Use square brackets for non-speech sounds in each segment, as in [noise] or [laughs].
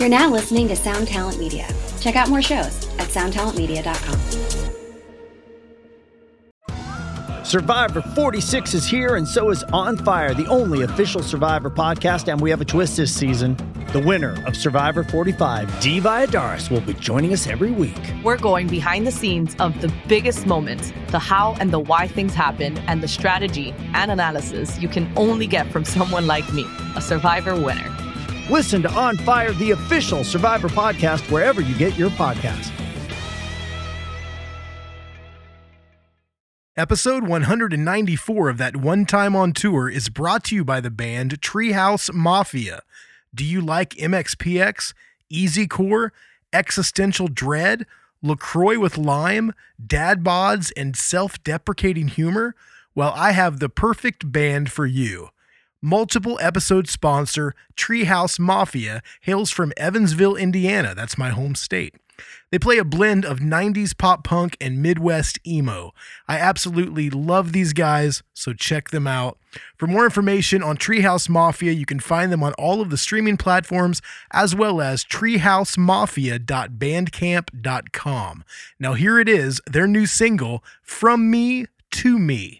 You're now listening to Sound Talent Media. Check out more shows at soundtalentmedia.com. Survivor 46 is here, and so is On Fire, the only official Survivor podcast. And we have a twist this season. The winner of Survivor 45, Dee Valladares, will be joining us every week. We're going behind the scenes of the biggest moments, the how and the why things happen, and the strategy and analysis you can only get from someone like me, a Survivor winner. Listen to On Fire, the official Survivor podcast, wherever you get your podcasts. Episode 194 of that one time on tour is brought to you by the band Treehouse Mafia. Do you like MXPX, Easy Core, Existential Dread, LaCroix with Lime, Dad Bods, and self deprecating humor? Well, I have the perfect band for you. Multiple episode sponsor Treehouse Mafia hails from Evansville, Indiana. That's my home state. They play a blend of 90s pop punk and Midwest emo. I absolutely love these guys, so check them out. For more information on Treehouse Mafia, you can find them on all of the streaming platforms as well as treehousemafia.bandcamp.com. Now, here it is their new single, From Me to Me.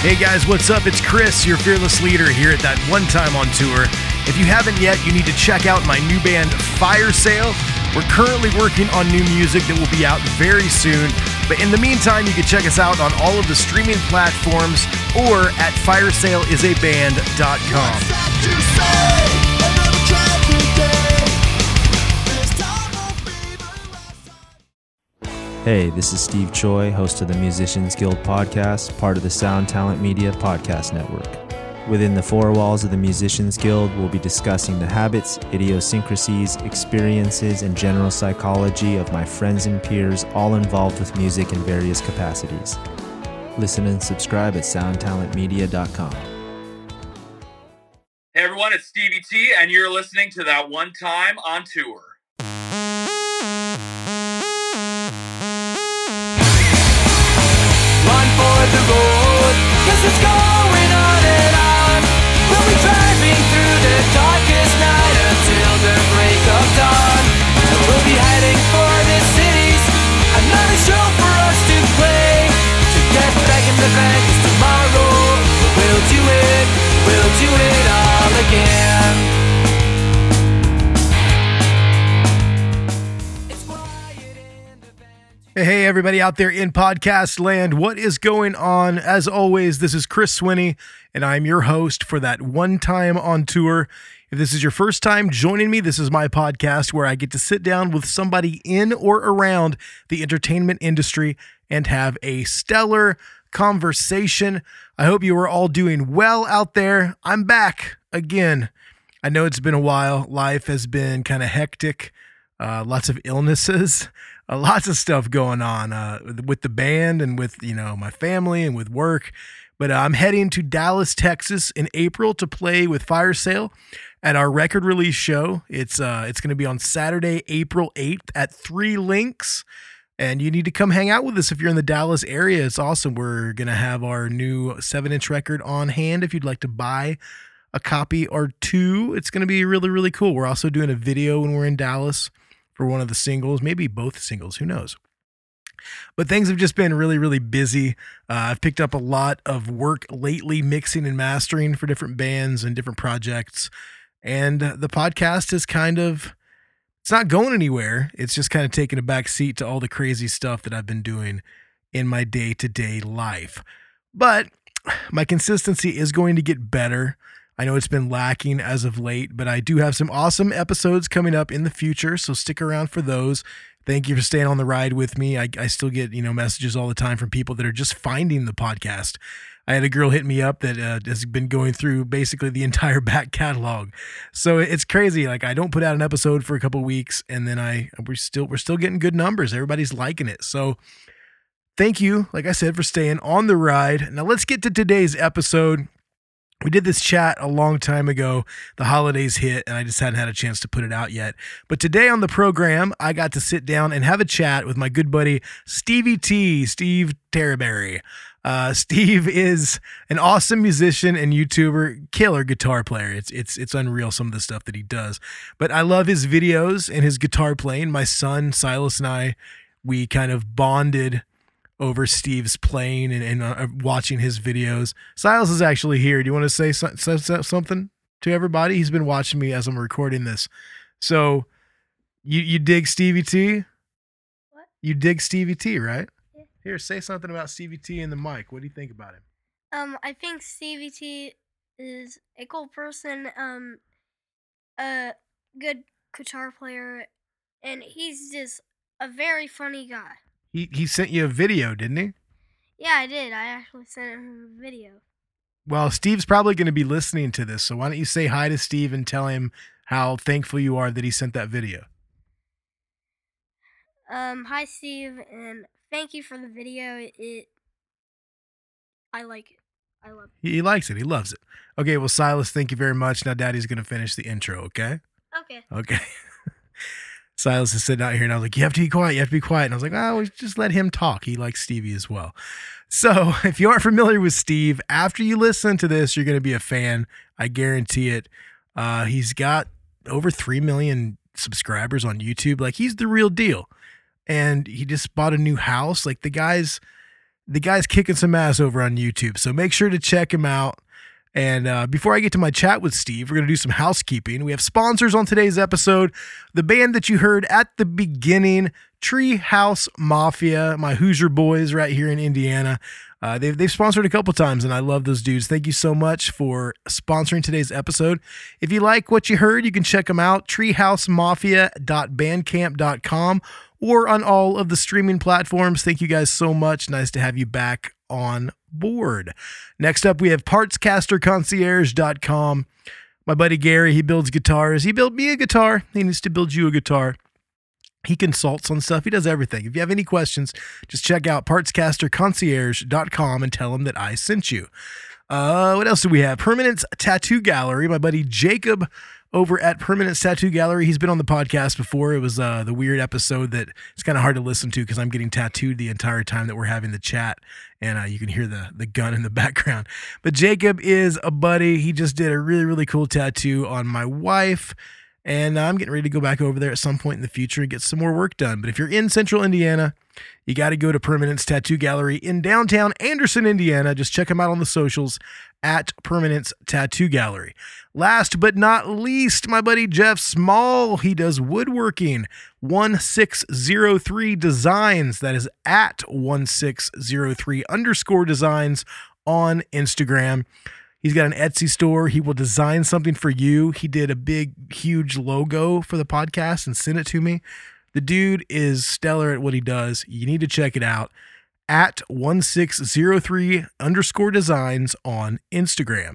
Hey guys, what's up? It's Chris, your fearless leader here at that one time on tour. If you haven't yet, you need to check out my new band Fire Sale. We're currently working on new music that will be out very soon. But in the meantime, you can check us out on all of the streaming platforms or at firesaleisaBand.com. Hey, this is Steve Choi, host of the Musicians Guild podcast, part of the Sound Talent Media Podcast Network. Within the four walls of the Musicians Guild, we'll be discussing the habits, idiosyncrasies, experiences, and general psychology of my friends and peers, all involved with music in various capacities. Listen and subscribe at soundtalentmedia.com. Hey everyone, it's Stevie T, and you're listening to that one time on tour. We'll be driving through the darkest night until the break of dawn. We'll be heading for the cities Another show for us to play. To death seconds events tomorrow. We'll do it, we'll do it all again. Hey, everybody out there in podcast land, what is going on? As always, this is Chris Swinney, and I'm your host for that one time on tour. If this is your first time joining me, this is my podcast where I get to sit down with somebody in or around the entertainment industry and have a stellar conversation. I hope you are all doing well out there. I'm back again. I know it's been a while. Life has been kind of hectic, uh, lots of illnesses, uh, lots of stuff going on uh, with the band and with you know my family and with work. But uh, I'm heading to Dallas, Texas in April to play with Fire Sale at our record release show. It's uh, it's going to be on Saturday, April 8th at Three Links. And you need to come hang out with us if you're in the Dallas area. It's awesome. We're going to have our new seven inch record on hand if you'd like to buy a copy or two. It's going to be really, really cool. We're also doing a video when we're in Dallas for one of the singles, maybe both singles, who knows. But things have just been really, really busy. Uh, I've picked up a lot of work lately, mixing and mastering for different bands and different projects. And the podcast is kind of, it's not going anywhere. It's just kind of taking a back seat to all the crazy stuff that I've been doing in my day to day life. But my consistency is going to get better. I know it's been lacking as of late, but I do have some awesome episodes coming up in the future. So stick around for those. Thank you for staying on the ride with me. I, I still get, you know, messages all the time from people that are just finding the podcast. I had a girl hit me up that uh, has been going through basically the [laughs] entire back catalog. So it's crazy. Like I don't put out an episode for a couple weeks and then I we're still we're still getting good numbers. Everybody's liking it. So thank you, like I said, for staying on the ride. Now let's get to today's episode. We did this chat a long time ago. The holidays hit, and I just hadn't had a chance to put it out yet. But today on the program, I got to sit down and have a chat with my good buddy Stevie T, Steve Terreberry. Uh, [laughs] Steve is an awesome musician and YouTuber, killer guitar player. It's it's it's unreal some of the stuff that he does. But I love his videos and his guitar playing. My son Silas and I, we kind of bonded over Steve's playing and, and uh, watching his videos. Silas is actually here. Do you want to say, so- say so- something to everybody? He's been watching me as I'm recording this. So you you dig Stevie T? What? You dig Stevie T, right? Yeah. Here, say something about Stevie T in the mic. What do you think about him? Um, I think Stevie T is a cool person, um, a good guitar player, and he's just a very funny guy. He he sent you a video, didn't he? Yeah, I did. I actually sent him a video. Well, Steve's probably going to be listening to this, so why don't you say hi to Steve and tell him how thankful you are that he sent that video? Um, hi Steve, and thank you for the video. It, I like it. I love He, he likes it. He loves it. Okay, well, Silas, thank you very much. Now, Daddy's going to finish the intro. Okay. Okay. Okay. [laughs] Silas is sitting out here, and I was like, "You have to be quiet. You have to be quiet." And I was like, "Oh, just let him talk. He likes Stevie as well." So, [laughs] if you aren't familiar with Steve, after you listen to this, you're going to be a fan. I guarantee it. Uh, he's got over three million subscribers on YouTube. Like, he's the real deal. And he just bought a new house. Like, the guy's the guy's kicking some ass over on YouTube. So make sure to check him out. And uh, before I get to my chat with Steve, we're going to do some housekeeping. We have sponsors on today's episode. The band that you heard at the beginning, Treehouse Mafia, my Hoosier boys right here in Indiana. Uh, they've, they've sponsored a couple times, and I love those dudes. Thank you so much for sponsoring today's episode. If you like what you heard, you can check them out, treehousemafia.bandcamp.com or on all of the streaming platforms. Thank you guys so much. Nice to have you back on board. Next up, we have partscasterconcierge.com. My buddy Gary, he builds guitars. He built me a guitar. He needs to build you a guitar. He consults on stuff. He does everything. If you have any questions, just check out partscasterconcierge.com and tell him that I sent you. Uh, what else do we have? Permanence Tattoo Gallery. My buddy Jacob over at Permanent Tattoo Gallery. He's been on the podcast before. It was uh, the weird episode that it's kind of hard to listen to because I'm getting tattooed the entire time that we're having the chat, and uh, you can hear the the gun in the [laughs] background. But Jacob is a buddy. He just did a really really cool tattoo on my wife. And I'm getting ready to go back over there at some point in the future and get some more work done. But if you're in central Indiana, you got to go to Permanence Tattoo Gallery in downtown Anderson, Indiana. Just check them out on the socials at Permanence Tattoo Gallery. Last but not least, my buddy Jeff Small. He does woodworking. 1603 Designs. That is at 1603 underscore designs on Instagram. He's got an Etsy store. He will design something for you. He did a big, huge logo for the podcast and sent it to me. The dude is stellar at what he does. You need to check it out at 1603 underscore designs on Instagram.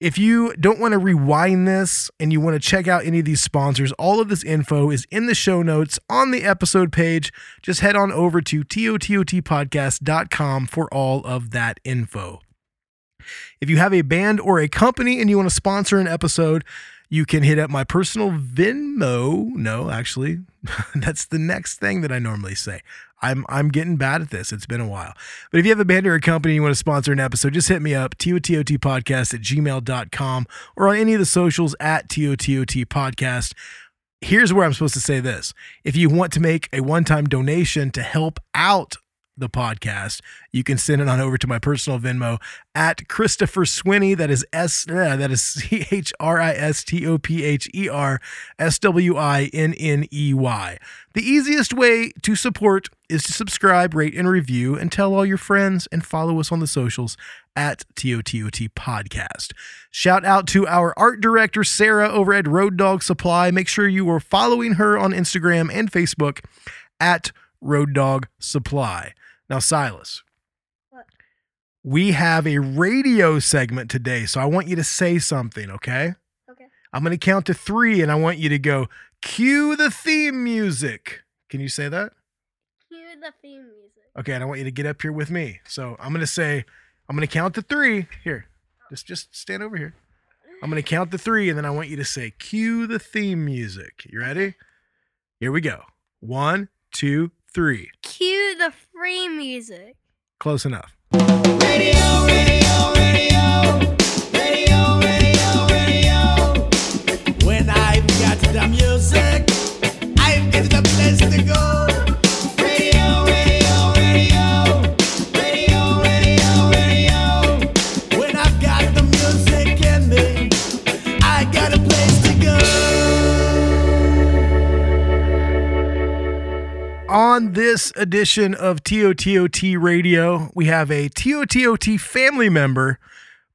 If you don't want to rewind this and you want to check out any of these sponsors, all of this info is in the show notes on the episode page. Just head on over to tototpodcast.com for all of that info. If you have a band or a company and you want to sponsor an episode, you can hit up my personal Venmo. No, actually, [laughs] that's the next thing that I normally say. I'm I'm getting bad at this. It's been a while. But if you have a band or a company you want to sponsor an episode, just hit me up, tototpodcast at gmail.com or on any of the socials at totot podcast. Here's where I'm supposed to say this. If you want to make a one-time donation to help out the podcast, you can send it on over to my personal Venmo at Christopher Swinney. That is S. Uh, that is C H R I S T O P H E R S W I N N E Y. The easiest way to support is to subscribe, rate, and review, and tell all your friends and follow us on the socials at TOTOT Podcast. Shout out to our art director, Sarah, over at Road Dog Supply. Make sure you are following her on Instagram and Facebook at Road Dog Supply. Now, Silas, What? we have a radio segment today, so I want you to say something, okay? Okay. I'm going to count to three, and I want you to go, cue the theme music. Can you say that? Cue the theme music. Okay, and I want you to get up here with me. So I'm gonna say, I'm gonna count to three. Here, just just stand over here. I'm gonna count to three, and then I want you to say, cue the theme music. You ready? Here we go. One, two, three. Cue the free music. Close enough. When On this edition of TOTOT Radio, we have a TOTOT family member,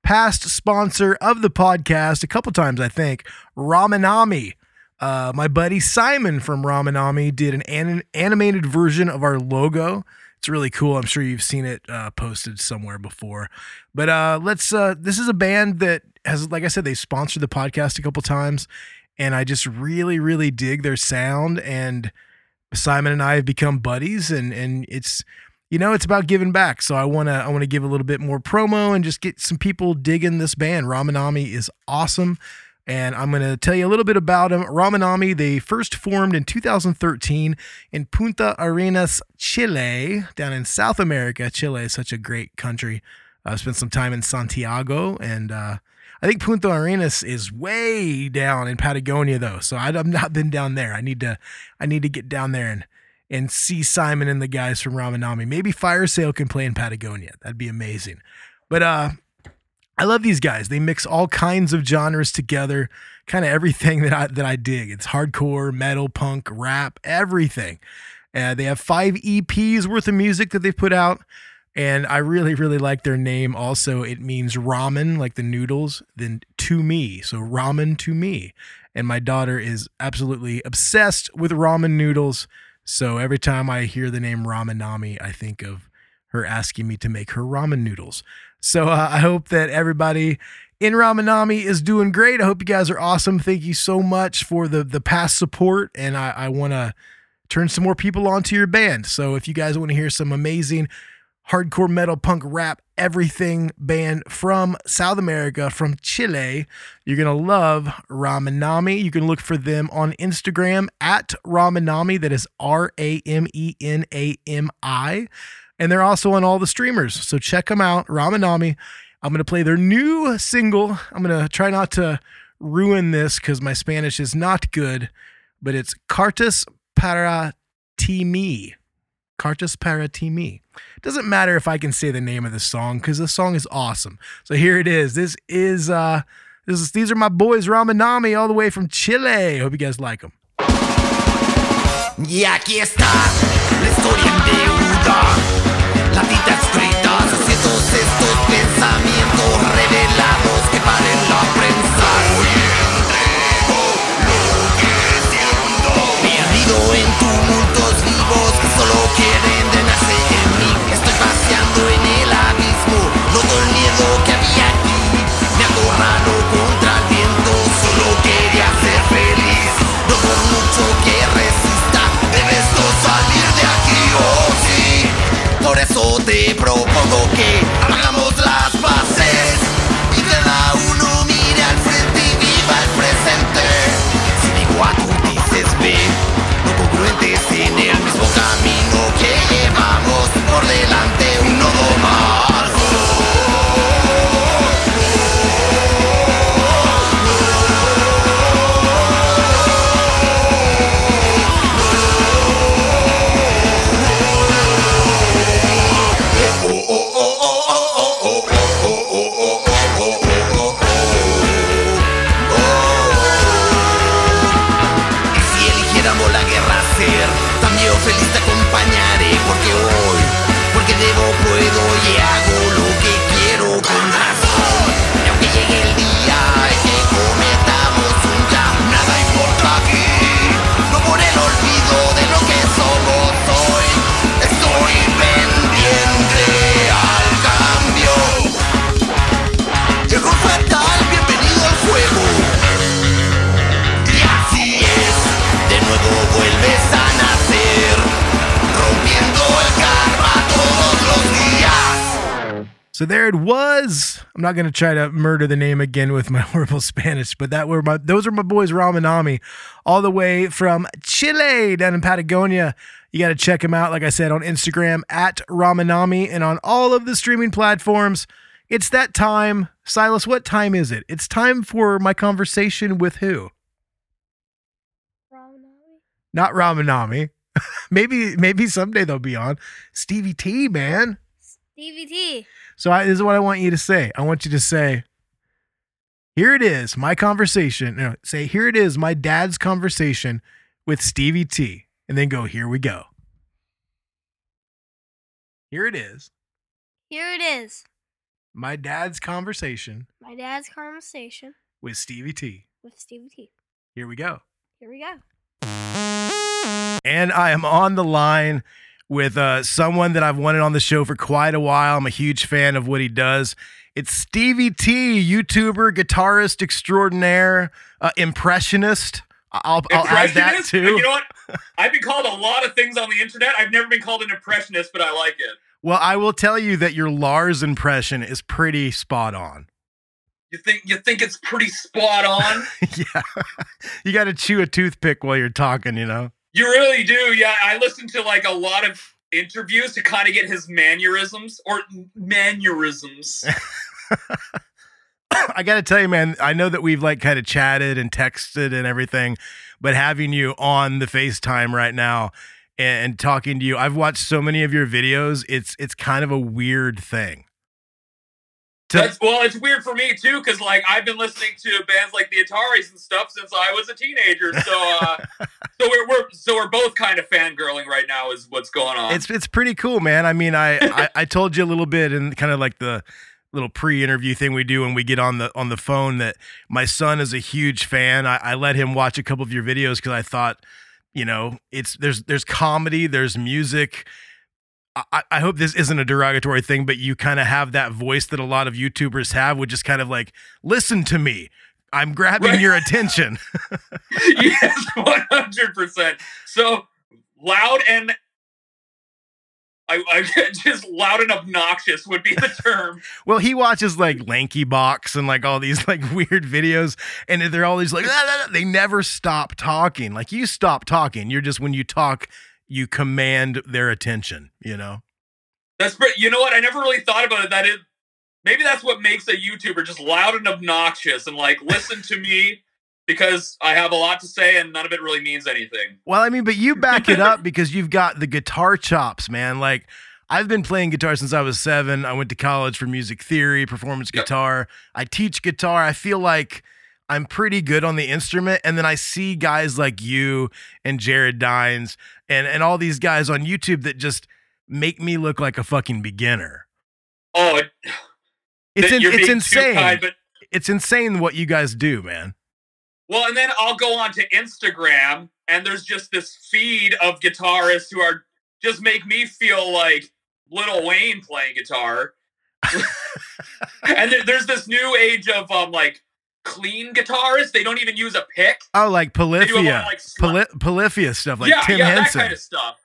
past sponsor of the podcast a couple times, I think, Ramenami. Uh, my buddy Simon from Ramenami did an, an animated version of our logo. It's really cool. I'm sure you've seen it uh, posted somewhere before. But uh, let's. Uh, this is a band that has, like I said, they sponsored the podcast a couple times, and I just really, really dig their sound. And Simon and I have become buddies, and and it's you know it's about giving back. So I wanna I wanna give a little bit more promo and just get some people digging this band. Ramenami is awesome. And I'm going to tell you a little bit about them. Ramenami, they first formed in 2013 in Punta Arenas, Chile, down in South America. Chile is such a great country. I spent some time in Santiago, and uh, I think Punta Arenas is way down in Patagonia, though. So I've not been down there. I need to, I need to get down there and and see Simon and the guys from Ramenami. Maybe Fire Sale can play in Patagonia. That'd be amazing. But uh, I love these guys. They mix all kinds of genres together, kind of everything [laughs] that I that I dig. It's hardcore, metal, punk, rap, everything. Uh, they have five EPs worth of music that they've put out, and I really, really like their name. Also, it means ramen, like the noodles, then to me. So ramen to me. And my daughter is absolutely obsessed with ramen noodles. So every time I hear the name Ramenami, I think of her asking me to make her ramen noodles. So uh, I hope that everybody in Ramenami is doing great. I hope you guys are awesome. Thank you so much for the the past support, and I, I want to turn some more people onto your band. So if you guys want to hear some amazing hardcore metal punk rap everything band from South America, from Chile. You're going to love Ramenami. You can look for them on Instagram at Ramenami. That is R A M E N A M I. And they're also on all the streamers. So check them out, Ramenami. I'm going to play their new single. I'm going to try not to ruin this because my Spanish is not good, but it's Cartas para ti me. Cartas para ti me. It doesn't matter if I can say the name of the song because the song is awesome. So here it is. This is uh this is these are my boys Ramenami all the way from Chile. Hope you guys like them. Y aquí está la historia en deuda, estos pensamientos revelados que paren la prensa. Propongo So there it was. I'm not going to try to murder the name again with my [laughs] horrible Spanish, but that were my those are my boys Ramenami, all the way from Chile down in Patagonia. You got to check them out, like I said, on Instagram at Ramenami and on all of the streaming platforms. It's that time. Silas, what time is it? It's time for my conversation with who? Ramenami. Not Ramenami. [laughs] maybe maybe someday they'll be on. Stevie T, man. DVT. So I, this is what I want you to say. I want you to say, "Here it is, my conversation." No, say, "Here it is, my dad's conversation with Stevie T," and then go, "Here we go." Here it is, Here it is. my dad's conversation My dad's conversation with Stevie T. with Stevie T. Here we go. Here we go. And I am on the line with uh, someone that I've wanted on the show for quite a while. I'm a huge fan of what he does. It's Stevie T, YouTuber, guitarist extraordinaire, uh, impressionist. I'll, I'll add that too. You know what? I've been called a lot of things on the internet. I've never been called an impressionist, but I like it. Well, I will tell you that your Lars impression is pretty spot on. You think you think it's pretty spot on? [laughs] yeah. you got to chew a toothpick while you're talking, you know? You really do. Yeah, I listen to like a lot of interviews to kind of get his mannerisms or mannerisms. [laughs] I got to tell you, man, I know that we've like kind of chatted and texted and everything, but having you on the FaceTime right now and, and talking to you, I've watched so many of your videos. It's it's kind of a weird thing. That's well, it's weird for me too, because like I've been listening to bands like the Ataris and stuff since I was a teenager. So, uh, [laughs] so we're, we're so we're both kind of fangirling right now. Is what's going on? It's it's pretty cool, man. I mean, I, I I told you a little bit in kind of like the little pre-interview thing we do when we get on the on the phone that my son is a huge fan. I, I let him watch a couple of your videos because I thought, you know, it's there's there's comedy, there's music. I, I hope this isn't a derogatory thing, but you kind of have that voice that a lot of YouTubers have, which is kind of like, listen to me. I'm grabbing Right. your attention. [laughs] [laughs] yes, one hundred percent. So loud and I, I [laughs] just loud and obnoxious would be the term. Well, he watches like LankyBox and like all these like weird videos, and they're always like, "Ah, ah, ah," they never stop talking. Like you stop talking. You're just when you talk, you command their attention. You know. That's pretty, you know what? I never really thought about it. That it maybe that's what makes a YouTuber just loud and obnoxious and like listen to me because I have a lot to say and none of it really means anything. Well, I mean, but you back it up [laughs] because you've got the guitar chops, man. Like I've been playing guitar since I was seven. I went to college for music theory, performance Yep. guitar. I teach guitar. I feel like I'm pretty good on the instrument. And then I see guys like you and Jared Dines and, and all these guys on YouTube that just make me look like a fucking beginner. Oh, it, It's, in, it's insane. kind, but it's insane what you guys do, man. Well, and then I'll go on to Instagram, and there's just this feed of guitarists who are just make me feel like Lil Wayne playing guitar. [laughs] and there's this new age of um like clean guitarists. They don't even use a pick. Oh, like They do a lot of, Polyphia. like, Poly- Polyphia stuff, like yeah, Tim yeah, Henson. that kind of stuff.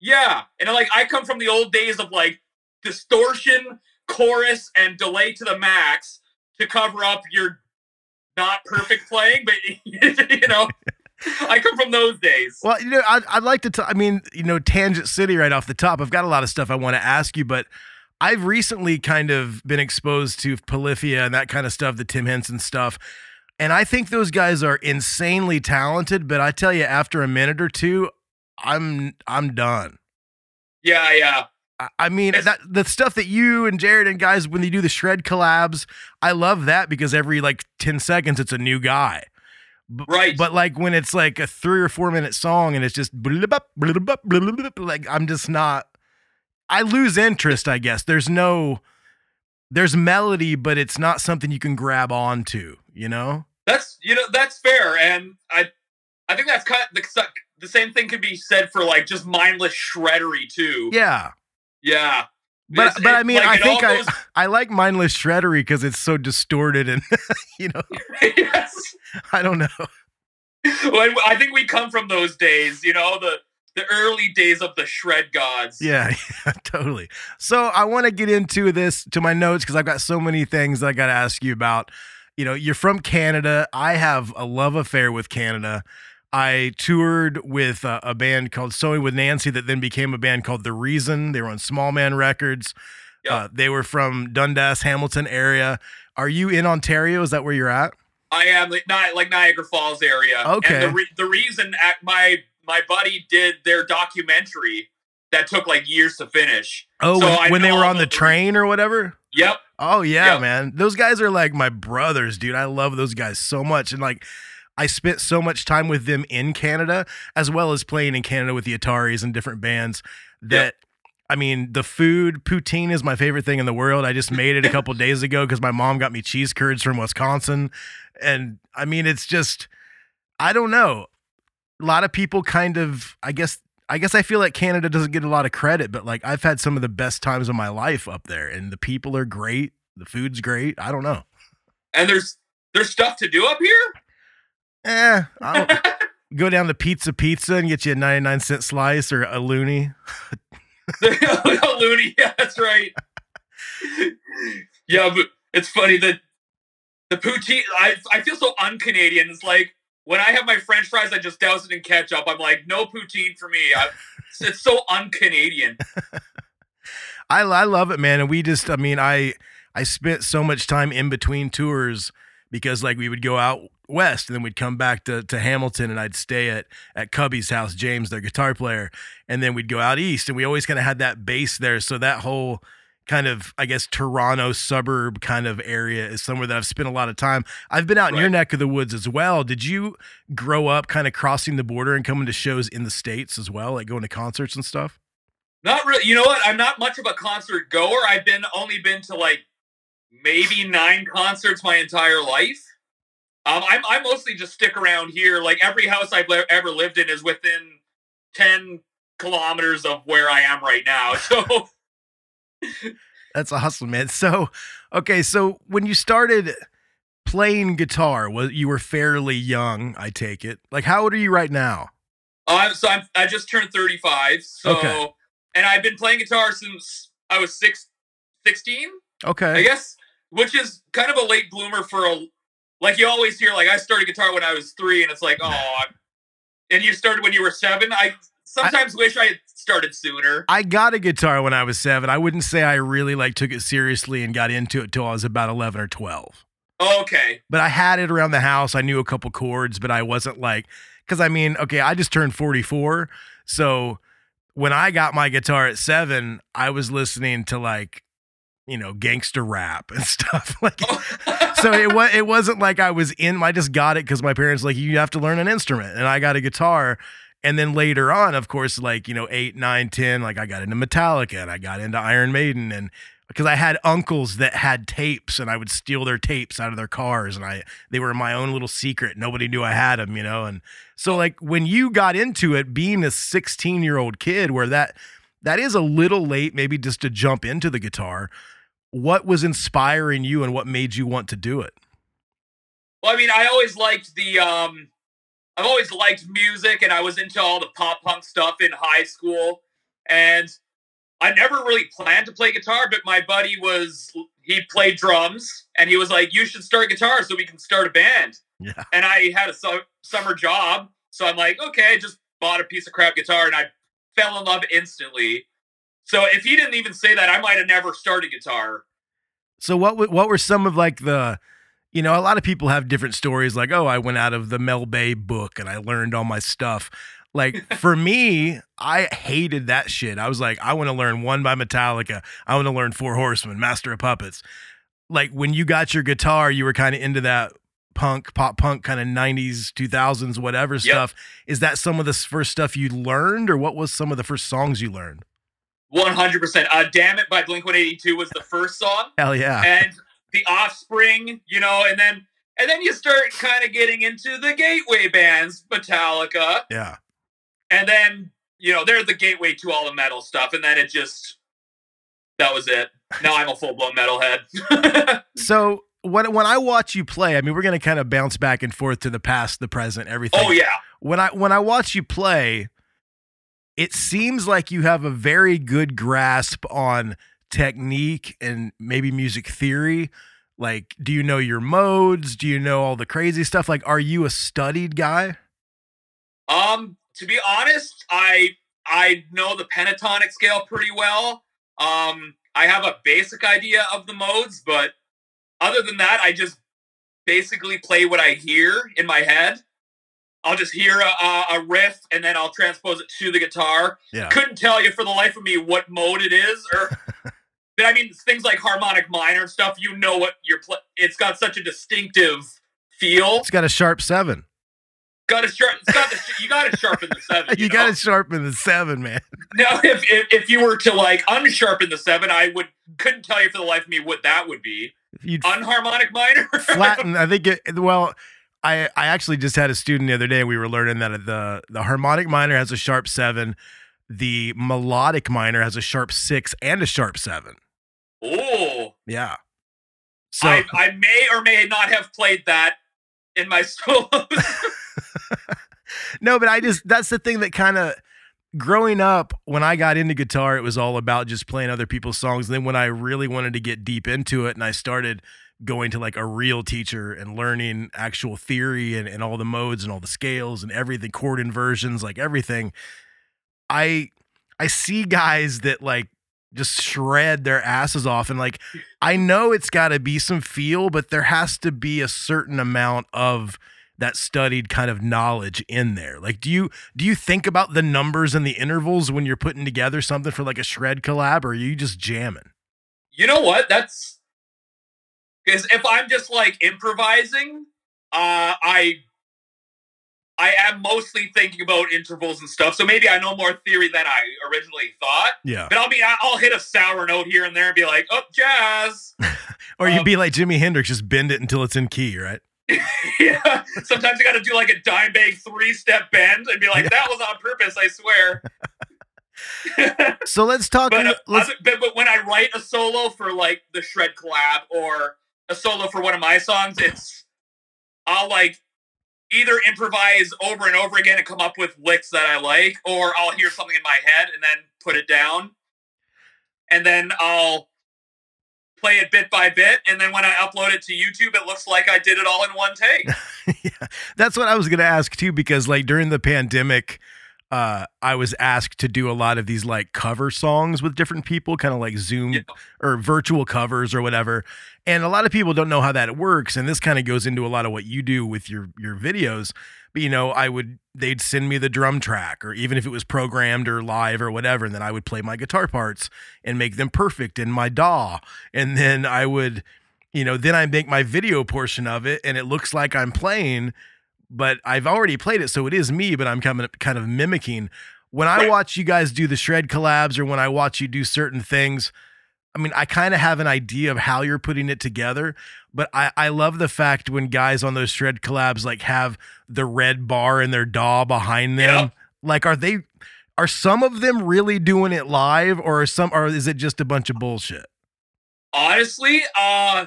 Yeah, and like I come from the old days of like distortion, chorus, and delay to the max to cover up your not perfect playing, but [laughs] you know, [laughs] I come from those days. Well, you know, I'd, I'd like to. T- I mean, you know, Tangent City right off the top. I've got a lot of stuff I want to ask you, but I've recently kind of been exposed to Polyphia and that kind of stuff, the Tim Henson stuff. And I think those guys are insanely talented, but I tell you, after a minute or two, I'm I'm done. Yeah, yeah. I- I mean, that the stuff that you and Jared and guys when they do the shred collabs, I love that because every like ten seconds it's a new guy. B- Right. But like when it's like a three or four minute song and it's just like I'm just not. I lose interest. I guess there's no, there's melody, but it's not something you can grab onto. You know. That's you know that's fair, and I I think that's kind of the, the same thing could be said for like just mindless shreddery too. Yeah. Yeah. But It's- but I mean like, I think I goes- I like mindless shreddery because it's so distorted and [laughs] you know [laughs] yes. I don't know. Well, I think we come from those days, you know, the the early days of the shred gods. Yeah, [laughs] yeah, totally. So I want to get into this to my notes because I've got so many things I got to ask you about. You know, you're from Canada. I have a love affair with Canada. I toured with a, a band called Sewing with Nancy that then became a band called The Reason. They were on Smallman Records. Yeah. Uh, they were from Dundas, Hamilton area. Are you in Ontario? Is that where you're at? I am like, like Niagara Falls area. Okay. And the, re- the reason at my my buddy did their documentary that took like years to finish. Oh, So when, when they were on the train or whatever? Yep. Oh yeah, Yeah. man. Those guys are like my brothers, dude. I love those guys so much. And like I spent so much time with them in Canada as well as playing in Canada with the Ataris and different bands that I mean, the food, poutine is my favorite thing in the world. I just made it a couple [laughs] days ago because my mom got me cheese curds from Wisconsin. And I mean, it's just, I don't know. A lot of people kind of, I guess, I guess I feel like Canada doesn't get a lot of credit, but like I've had some of the best times of my life up there, and the people are great. The food's great. I don't know. And there's there's stuff to do up here. Eh, I don't, [laughs] go down to Pizza Pizza and get you a 99 cent slice or a loonie. Loonie, [laughs] [laughs] yeah, that's right. yeah, but it's funny that the poutine. I I feel so un-Canadian. It's like when I have my French fries, I just douse it in ketchup. I'm like, no poutine for me. I, it's, so un-Canadian. [laughs] I I love it, man. And we just, I mean, I I spent so much time in between tours because like we would go out west and then we'd come back to, to Hamilton and I'd stay at at Cubby's house, James, their guitar player, and then we'd go out east and we always kind of had that base there. So that whole kind of I guess Toronto suburb kind of area is somewhere that I've spent a lot of time. I've been out in your neck of the woods as well. Did you grow up kind of crossing the border and coming to shows in the states as well, like going to concerts and stuff? Not really. You know what? I'm not much of a concert goer. I've been only been to like maybe nine concerts my entire life. Um, I'm I mostly just stick around here. Like every house I've le- ever lived in is within ten kilometers of where I am right now. [laughs] So That's awesome, man. So, okay, so when you started playing guitar, was you were fairly young, I take it. Like how old are you right now? Oh, I'm so I'm I just turned 35. So Okay. and I've been playing guitar since I was six, 16, Okay. I guess, which is kind of a late bloomer for a like you always hear like I started guitar when I was three, and it's like [laughs] oh, I'm- and you started when you were seven. I sometimes wish I had started sooner. I got a guitar when I was 7. I wouldn't say I really like took it seriously and got into it till I was about 11 or 12. Okay, but I had it around the house. I knew a couple chords, but I wasn't like, because I mean, okay, I just turned 44. So when I got my guitar at seven, I was listening to like, you know, gangster rap and [laughs] stuff. Like, oh. so it was, it wasn't like I was in, I just got it because my parents like, you have to learn an instrument. And I got a guitar. And then later on, of course, like, you know, eight, nine, 10, like I got into Metallica and I got into Iron Maiden and because I had uncles that had tapes and I would steal their tapes out of their cars and I they were my own little secret. Nobody knew I had them, you know. And so like when you got into it being a 16-year-old kid where that that is a little late maybe just to jump into the guitar, what was inspiring you and what made you want to do it? Well, I mean, I always liked the um I've always liked music and I was into all the pop punk stuff in high school and I never really planned to play guitar, but my buddy was he played drums and he was like, "You should start guitar so we can start a band." Yeah. And I had a su- summer job, so I'm like, "Okay," just bought a piece of crap guitar and I fell in love instantly. So if he didn't even say that, I might have never started guitar. So what w- what were some of like the you know, a lot of people have different stories like, "Oh, I went out of the Mel Bay book and I learned all my stuff." Like [laughs] for me, I hated that shit. I was like, I want to learn one by Metallica. I want to learn Four Horsemen, Master of Puppets. Like when you got your guitar, you were kind of into that punk, pop punk kind of 90s, 2000s, whatever stuff. Is that some of the first stuff you learned or what was some of the first songs you learned? One hundred percent. Uh, "Damn It" by Blink One Eighty Two was the first song. Hell yeah. and the offspring you know and then and then you start kind of getting into the gateway bands metallica yeah. and then you know they're the gateway to all the metal stuff and then it just that was it now i'm a full-blown metalhead [laughs] So when when I watch you play, I mean, we're gonna kind of bounce back and forth to the past, the present, everything. oh yeah When I when I watch you play, it seems like you have a very good grasp on technique and maybe music theory. Like, do you know your modes? Do you know all the crazy stuff? Like, are you a studied guy? um to be honest i i know the pentatonic scale pretty well um i have a basic idea of the modes but other than that i just basically play what i hear in my head i'll just hear a, a, riff and then i'll transpose it to the guitar Yeah. couldn't tell you for the life of me what mode it is or but i mean things like harmonic minor and stuff you know what you're playing. it's got such a distinctive feel It's got a sharp seven. got to sharp it's got the, you got to sharpen the seven [laughs] You, you, got to sharpen the seven, man. Now, if, if if you were to like unsharpen the seven, I would couldn't tell you for the life of me what that would be. You'd Unharmonic minor. flatten. [laughs] I think it. Well, I I actually just had a student the other day. We were learning that the the harmonic minor has a sharp seven, the melodic minor has a sharp six and a sharp seven. Oh, Yeah. So I I may or may not have played that in my [laughs] solos. no, but I just that's the thing that kind of growing up when I got into guitar, it was all about just playing other people's songs. And then when I really wanted to get deep into it and I started going to like a real teacher and learning actual theory and, and all the modes and all the scales and everything, chord inversions, like everything, I I see guys that like just shred their asses off and like I know it's got to be some feel, but there has to be a certain amount of that studied kind of knowledge in there. Like do you do you think about the numbers and the intervals when you're putting together something for like a shred collab or are you just jamming? You know what? That's because if I'm just like improvising, uh, I I am mostly thinking about intervals and stuff. So maybe I know more theory than I originally thought. Yeah. But I'll be I'll hit a sour note here and there and be like, oh, jazz. [laughs] Or Um, you'd be like Jimi Hendrix, just bend it until it's in key, right? [laughs] yeah. Sometimes you got to do like a Dimebag three step bend and be like, that was on purpose, I swear. [laughs] So let's talk. But, uh, let's, but, but when I write a solo for like the Shred collab or a solo for one of my songs, it's I'll like either improvise over and over again and come up with licks that I like, or I'll hear something in my head and then put it down. And then I'll play it bit by bit. And then when I upload it to YouTube, it looks like I did it all in one take. [laughs] yeah. That's what I was going to ask too, because like during the pandemic, uh, I was asked to do a lot of these like cover songs with different people, kind of like Zoom or virtual covers or whatever. And a lot of people don't know how that works. And this kind of goes into a lot of what you do with your your videos. But you know, I would they'd send me the drum track, or even if it was programmed or live or whatever, and then I would play my guitar parts and make them perfect in my DAW. And then I would you know, then I make my video portion of it and it looks like I'm playing, but I've already played it, so it is me, but I'm kind of kind of mimicking. When I watch you guys do the shred collabs or when I watch you do certain things, I mean, I kind of have an idea of how you're putting it together, but I, I love the fact when guys on those shred collabs like have the red bar in their DAW behind them. Like, are they are some of them really doing it live or are some or is it just a bunch of bullshit? Honestly, uh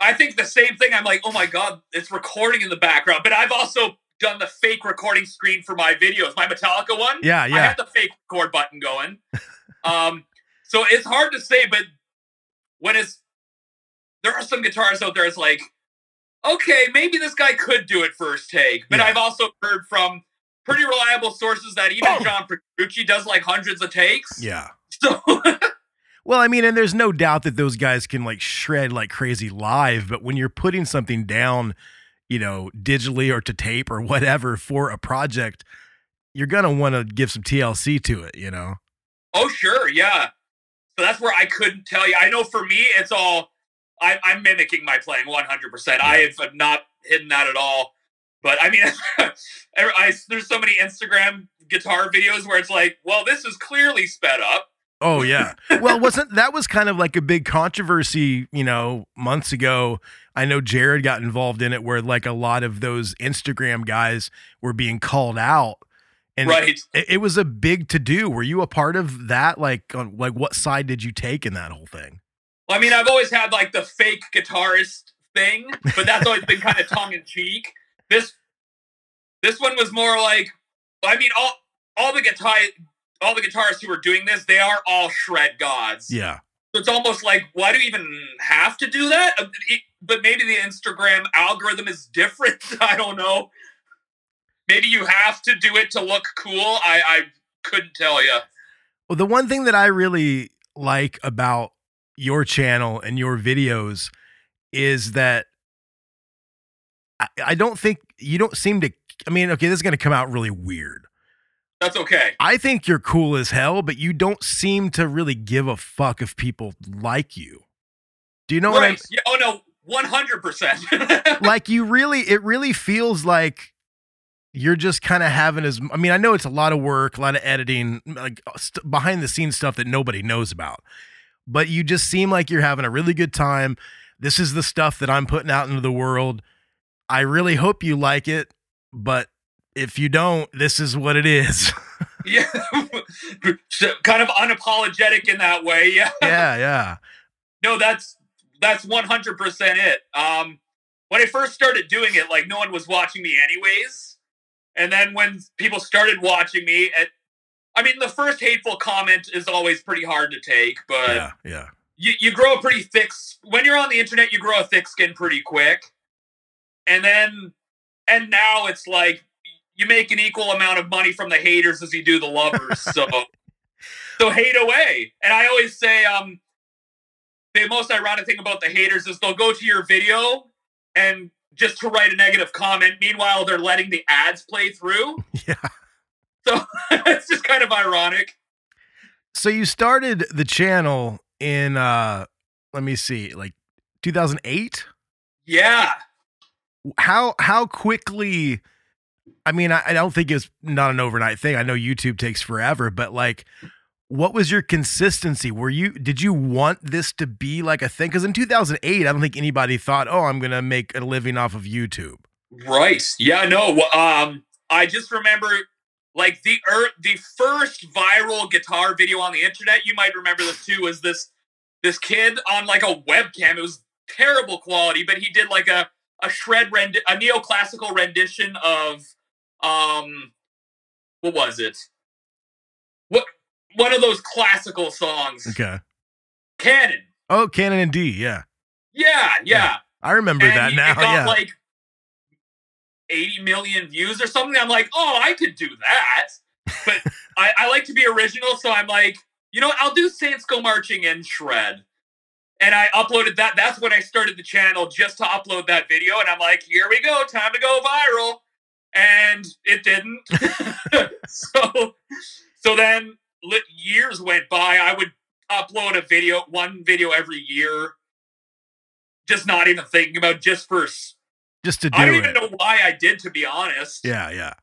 I think the same thing. I'm like, oh my god, it's recording in the background. But I've also done the fake recording screen for my videos. My Metallica one. Yeah, yeah. I had the fake record button going. [laughs] um, so it's hard to say, but when it's there are some guitarists out there, it's like, okay, maybe this guy could do it first take. But I've also heard from pretty reliable sources that even oh. John Petrucci does like hundreds of takes. Yeah. So [laughs] Well, I mean, and there's no doubt that those guys can like shred like crazy live, but when you're putting something down, you know, digitally or to tape or whatever for a project, you're gonna want to give some TLC to it, you know. Oh, sure, yeah. So that's where I couldn't tell you. I know for me, it's all I, I'm mimicking my playing 100. percent I have not hidden that at all. But I mean, [laughs] I, there's so many Instagram guitar videos where it's like, well, this is clearly sped up. Oh yeah. [laughs] well, wasn't that was kind of like a big controversy, you know, months ago. I know Jared got involved in it where like a lot of those Instagram guys were being called out. And Right. it, it was a big to do. Were you a part of that? Like on like what side did you take in that whole thing? Well, I mean, I've always had like the fake guitarist thing, but that's always been kind of tongue in cheek. This this one was more like, I mean, all all the guitar all the guitarists who are doing this, they are all shred gods. Yeah. So it's almost like, why do you even have to do that? Uh, it- But maybe the Instagram algorithm is [laughs] different. I don't know. Maybe you have to do it to look cool. I, I couldn't tell you. Well, the one thing that I really like about your channel and your videos is that I, I don't think you don't seem to. I mean, okay, this is going to come out really weird. That's okay. I think you're cool as hell, but you don't seem to really give a fuck if people like you. Do you know what I right. Yeah, oh, no. 100%. [laughs] Like, you really, it really feels like you're just kind of having as, I mean, I know it's a lot of work, a lot of editing, like st- behind the scenes stuff that nobody knows about, but you just seem like you're having a really good time. This is the stuff that I'm putting out into the world. I really hope you like it, but if you don't, this is what it is. [laughs] yeah. Kind of unapologetic in that way. Yeah. yeah, yeah. No, that's that's 100% it. Um when I first started doing it, like no one was watching me anyways. And then when people started watching me, at, I mean, the first hateful comment is always pretty hard to take, but Yeah, yeah. you, you grow a pretty thick when you're on the internet you grow a thick skin pretty quick and then and now it's like you make an equal amount of money from the haters as you do the lovers so [laughs] so hate away and i always say um the most ironic thing about the haters is they'll go to your video and just to write a negative comment meanwhile they're letting the ads play through [laughs] yeah so [laughs] it's just kind of ironic So you started the channel in uh let me see, like 2008. Yeah. How how quickly? I mean, I, I don't think it's not an overnight thing. I know YouTube takes forever, but like, what was your consistency? Were you did you want this to be like a thing? Because in 2008, I don't think anybody thought, "Oh, I'm gonna make a living off of YouTube." Right. Yeah. No. Um. I just remember, like the er, the first viral guitar video on the internet. You might remember this too. Was this this kid on like a webcam? It was terrible quality, but he did like a a shred rend a neoclassical rendition of um what was it? What one of those classical songs? Okay. Canon. Oh, Canon and D. Yeah, Yeah. Yeah. I remember and that now. It got Yeah. like 80 million views or something. I'm like, oh, I could do that. But [laughs] I, I like to be original, so I'm like, you know, what? I'll do Saints Go Marching in Shred. And I uploaded that. That's when I started the channel just to upload that video. And I'm like, here we go, time to go viral. And it didn't. [laughs] [laughs] so, so then years went by. I would upload a video, one video every year, just not even thinking about just for. Just to do I don't it. even know why I did, to be honest. Yeah, yeah.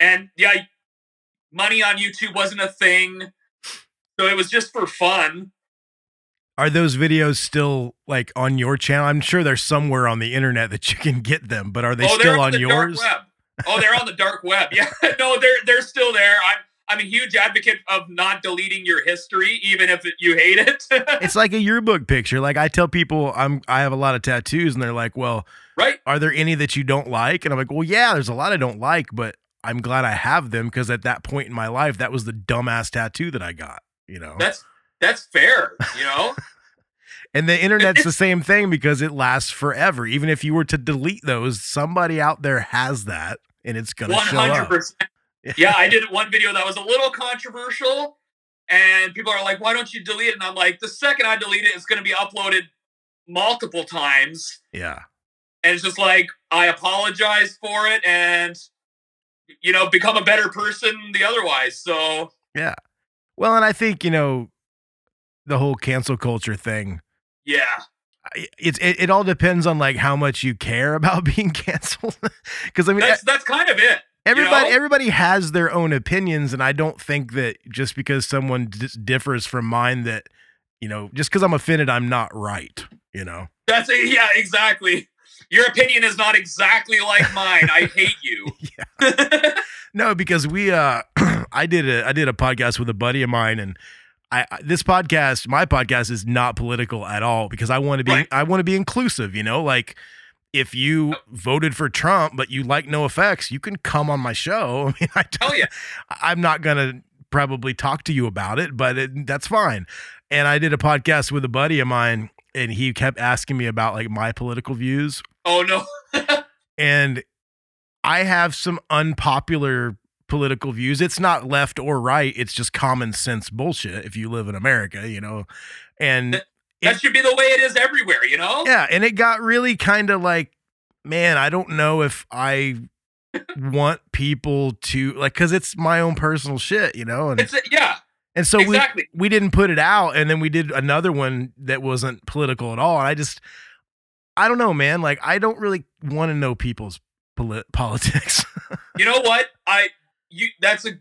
And yeah, money on YouTube wasn't a thing, so it was just for fun. Are those videos still like on your channel? I'm sure they're somewhere on the internet that you can get them, but are they oh, still they're on the yours? dark web. Oh, they're on the dark web. [laughs] Yeah, no, they're they're still there. I'm I'm a huge advocate of not deleting your history, even if it, you hate it. [laughs] It's like a yearbook picture. Like I tell people I'm I have a lot of tattoos and they're like, "Well, right? Are there any that you don't like?" And I'm like, "Well, yeah, there's a lot I don't like, but I'm glad I have them because at that point in my life, that was the dumbass tattoo that I got, you know." That's that's fair, you know. [laughs] And the internet's the same thing because it lasts forever. Even if you were to delete those, somebody out there has that and it's going to One show up. Yeah, I [laughs] did one video that was a little controversial, and people are like, "Why don't you delete it?" And I'm like, "The second I delete it, it's going to be uploaded multiple times." Yeah. and it's just like I apologize for it and you know become a better person the otherwise. So Yeah. Well, and I think, you know, the whole cancel culture thing, yeah, it's it, it all depends on like how much you care [laughs] about being canceled. Cuz I mean that's eh that's kind of it. Everybody know? everybody has their own opinions and I don't think that just because someone dis- differs from mine that, you know, just cuz I'm offended I'm not right, you know. That's a, yeah, exactly. Your opinion is not exactly like mine. I hate you. [laughs] No, because we uh [clears throat] I did a I did a podcast with a buddy of mine and I, I this podcast, my podcast is not political at all because I want to be I want to be inclusive, you know, like if you voted for Trump but you like no effects, you can come on my show. [laughs] I mean, I Hell yeah. I'm not going to probably talk to you about it, but it, that's fine. And I did a podcast with a buddy of mine and he kept asking me about like my political views Oh no. [laughs] and I have some unpopular political views. It's not left or right. It's just common sense bullshit if you live in America, you know. And that should be the way it is everywhere, you know? yeah, and it got really kind of like, man, I don't know if I [laughs] want people to like cuz it's my own personal shit, you know. And It's yeah. and so exactly. we we didn't put it out and then we did another one that wasn't political at all. And I just I don't know, man. Like I don't really want to know people's polit- [laughs] politics. You know what? I you that's a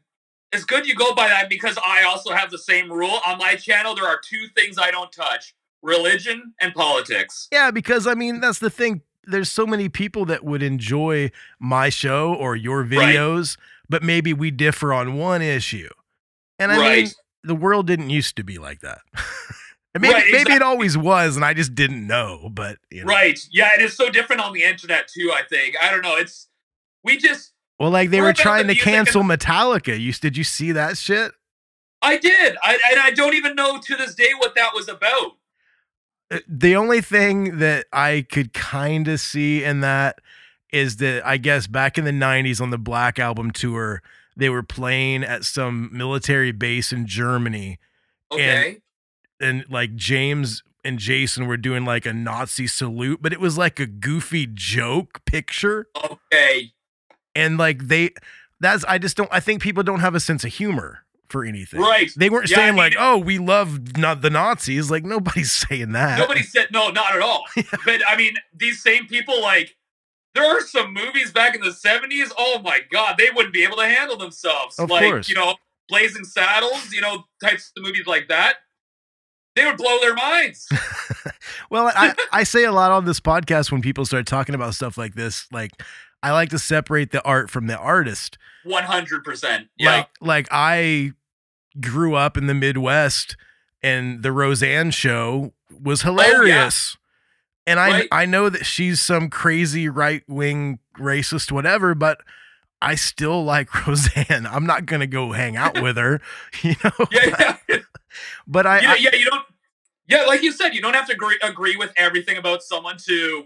it's good you go by that because I also have the same rule on my channel. There are two things I don't touch: religion and politics. Yeah, because I mean that's the thing. There's so many people that would enjoy my show or your videos, but maybe we differ on one issue. And I mean, the world didn't used to be like that. [laughs] Maybe Right, maybe it always was, and I just didn't know. But you know. Right. Yeah, it is so different on the internet too, I think. I don't know. It's we just Well, like they We're were about the trying to and- cancel Metallica. You did you see that shit? I did. I and I don't even know to this day what that was about. Uh, the only thing that I could kind of see in that is that I guess back in the 90s on the Black Album tour, they were playing at some military base in Germany. Okay. And, and like James and Jason were doing like a Nazi salute, but it was like a goofy joke picture. Okay. And like they, that's, I just don't, I think people don't have a sense of humor for anything. Right. They weren't Yeah, I saying mean- like, "Oh, we love not the Nazis." Like nobody's [laughs] saying that. Nobody said no, not at all. [laughs] But I mean, these same people, like, there are some movies back in the '70s. Oh my God, they wouldn't be able to handle themselves. Of like, course. you know, Blazing Saddles, you know, types of movies like that. They would blow their minds. [laughs] Well, I, I say a lot on this podcast when people start talking about stuff like this. Like, I like to separate the art from the artist. One hundred percent. Yeah. Like, like I grew up in the Midwest, and the Roseanne show was oh, hilarious. And I Oh, Right. I know that she's some crazy right wing racist, whatever, but I still like [laughs] Roseanne. I'm not gonna go hang out with her, [laughs] you know. [laughs] yeah, yeah. But I, know, I yeah, you don't. Yeah, like you said, you don't have to agree, agree with everything about someone to,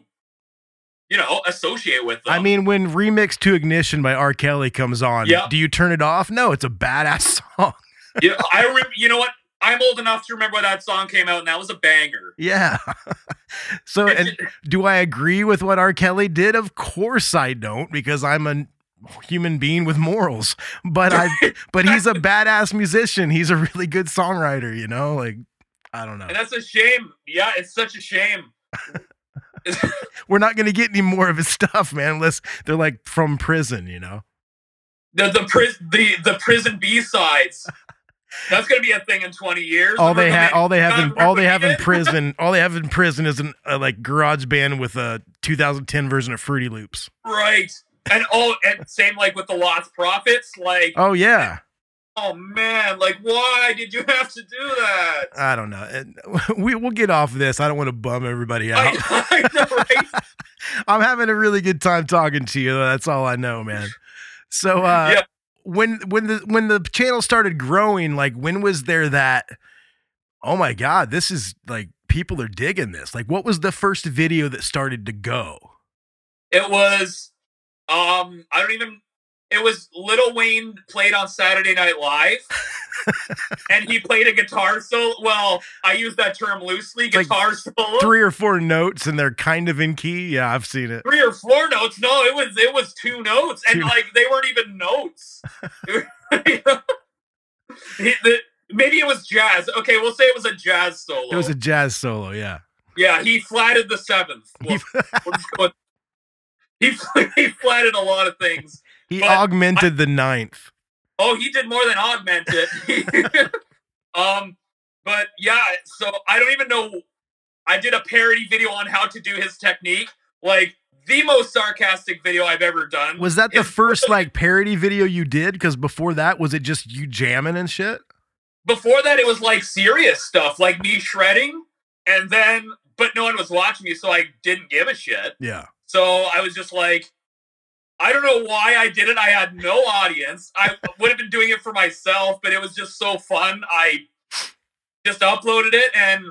you know, associate with them. I mean, when Remix to Ignition by R. Kelly comes on, Yeah. do you turn it off? No, it's a badass song. Yeah, I remember. You know what? I'm old enough to remember when that song came out, and that was a banger. Yeah. [laughs] so, and [laughs] do I agree with what R. Kelly did? Of course I don't, because I'm a human being with morals. But I, [laughs] but he's a badass musician. He's a really good songwriter. You know, like I don't know. And that's a shame. Yeah, it's such a shame. We're not gonna get any more of his stuff, man, unless they're like from prison. You know. The the pris- the the prison B sides. That's gonna be a thing in 20 years. all they have all they have in [laughs] all they have in prison all they have in prison is an uh, like GarageBand with a 2010 version of fruity loops Right. And oh, and same like with the Lostprophets. Like, oh yeah oh man, like why did you have to do that? i don't know [laughs] we, we'll get off of this i don't want to bum everybody out I, I know, right? [laughs] i'm having a really good time talking to you that's all i know man so uh Yeah. When when the when the channel started growing like when was there that oh my god this is like people are digging this like what was the first video that started to go It was, um, I don't even. It was Lil Wayne played on Saturday Night Live, [laughs] and he played a guitar solo. Well, I use that term loosely. Like Guitar solo. three or four notes and they're kind of in key yeah i've seen it three or four notes. No, it was it was two notes, and Two. like they weren't even notes. [laughs] [laughs] Maybe it was jazz. Okay, we'll say it was a jazz solo. It was a jazz solo, yeah. yeah, he flatted the seventh. We'll, we'll just go with- he he flatted a lot of things. He But augmented the ninth. Oh, he did more than augment it. [laughs] um, but yeah, so I don't even know. I did a parody video on how to do his technique, like the most sarcastic video I've ever done. Was that the It's- first like parody video you did? Because before that, was it just you jamming and shit? Before that, it was like serious stuff, like me shredding, and then but no one was watching me, so I didn't give a shit. Yeah. So I was just like, I don't know why I did it. I had no audience. I would have been doing it for myself, but it was just so fun. I just uploaded it and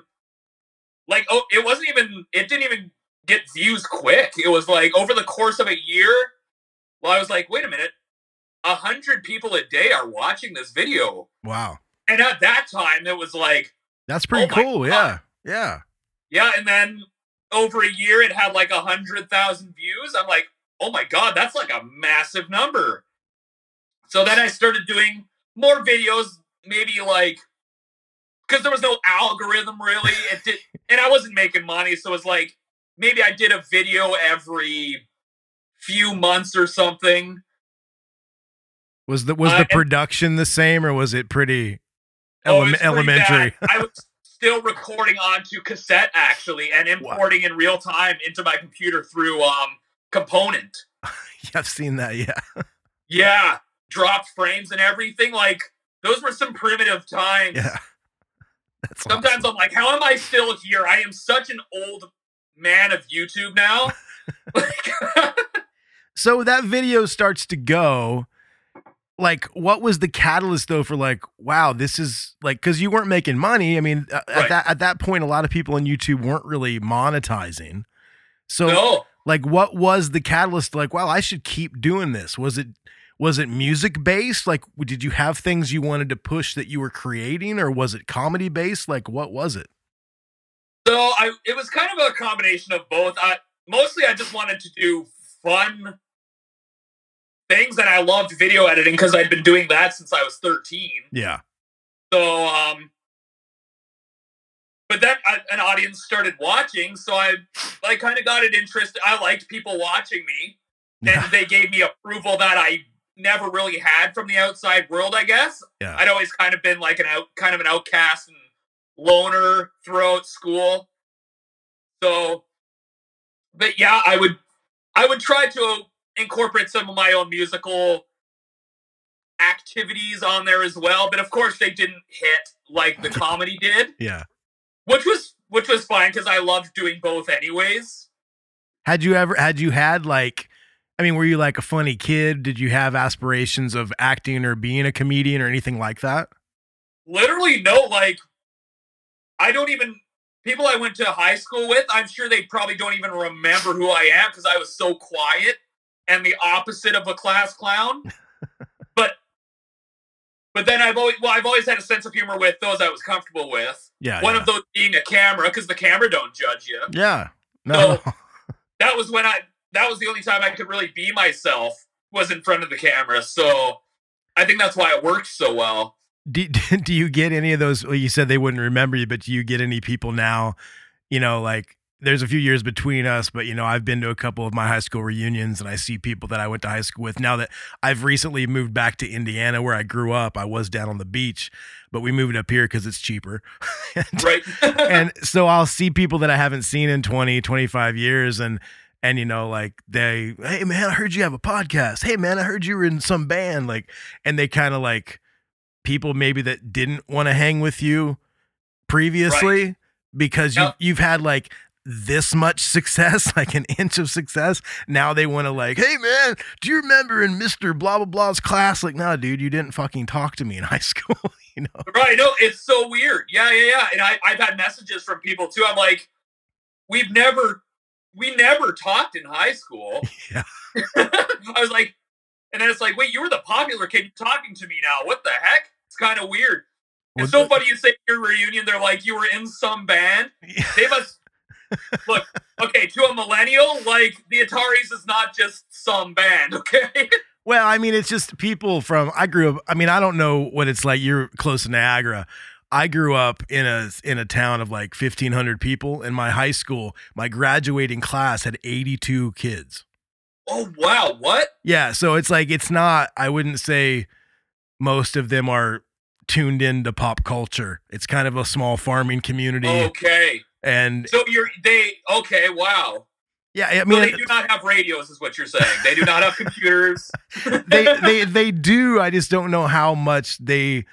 like oh it wasn't even it didn't even get views quick. It was like over the course of a year. Well, I was like, wait a minute. A hundred people a day are watching this video. Wow. And at that time it was like That's pretty Oh cool. Yeah. Yeah. Yeah, and then over a year it had like a hundred thousand views. I'm like, oh my god, that's like a massive number. So then I started doing more videos, maybe like because there was no algorithm really. It did, and I wasn't making money, so it was like maybe I did a video every few months or something. Was the was Uh, the and- production the same or was it pretty Oh, ele- it's pretty elementary? bad. [laughs] I was still recording onto cassette actually, and importing in real time into my computer through um component. [laughs] yeah, I've seen that. Yeah. [laughs] Yeah, dropped frames and everything. Like those were some primitive times. Yeah. [laughs] That's Sometimes I'm like, how am I still here? I am such an old man of YouTube now. So that video starts to go. Like, what was the catalyst though for like, wow, this is like, because you weren't making money. I mean, uh, at Right. that at that point, a lot of people on YouTube weren't really monetizing. So, No. Like, what was the catalyst? Like, wow, I should keep doing this. Was it was it music based? Like, did you have things you wanted to push that you were creating, or was it comedy based? Like, what was it? So I it was kind of a combination of both. I mostly I just wanted to do fun things, and I loved video editing because I'd been doing that since I was 13. Yeah. So, um, but then I, an audience started watching, so I like kind of got an interest. I liked people watching me, and they gave me approval that I never really had from the outside world. I guess Yeah. I'd always kind of been like an out, kind of an outcast and loner throughout school. So, but yeah, I would, I would try to incorporate some of my own musical activities on there as well. But of course, they didn't hit like the [laughs] comedy did, Yeah. Which was which was fine because I loved doing both anyways. Had you ever had you had like I mean, were you like a funny kid? Did you have aspirations of acting or being a comedian or anything like that? Literally, no, like I don't even people I went to high school with. I'm sure they probably don't even remember who I am because I was so quiet and the opposite of a class clown. [laughs] but then I've always well, I've always had a sense of humor with those I was comfortable with. Yeah. One yeah. of those being a camera because the camera don't judge you. Yeah. No. [laughs] that was when I that was the only time I could really be myself was in front of the camera. So I think that's why it worked so well. do, [laughs] do you get any of those well, you said they wouldn't remember you but do you get any people now you know like there's a few years between us but you know i've been to a couple of my high school reunions and i see people that i went to high school with now that i've recently moved back to indiana where i grew up i was down on the beach but we moved up here because it's cheaper [laughs] Right. [laughs] and so I'll see people that I haven't seen in 20, 25 years and and you know like they hey man I heard you have a podcast hey man I heard you were in some band like and they kind of like people maybe that didn't want to hang with you previously because you Yep. you've had like this much success [laughs] like an inch of success now they want to like hey man do you remember in Mr. blah blah blah's class like no dude you didn't fucking talk to me in [laughs] high school [laughs] you know Right. No, it's so weird. Yeah, yeah, yeah. And I, I've had messages from people too. I'm like, we've never, we never talked in high school. Yeah. I was like, and then it's like, wait, you were the popular kid talking to me now. What the heck? It's kind of weird. It's Well, so funny you say your reunion. They're like, you were in some band. They must look. Okay, to a millennial, like the Ataris is not just some band. [laughs] Okay. Well, I mean, it's just people from. I grew up. I mean, I don't know what it's like. You're close to Niagara. I grew up in a in a town of like 1,500 people. In my high school, my graduating class had 82 kids. oh wow, what? Yeah, so it's like it's not. I wouldn't say most of them are tuned into pop culture. It's kind of a small farming community, Okay. And So you're they okay? Wow. yeah, I So mean, they do not have radios, is what you're saying. They do not have computers. [laughs] they they they do. I just don't know how much they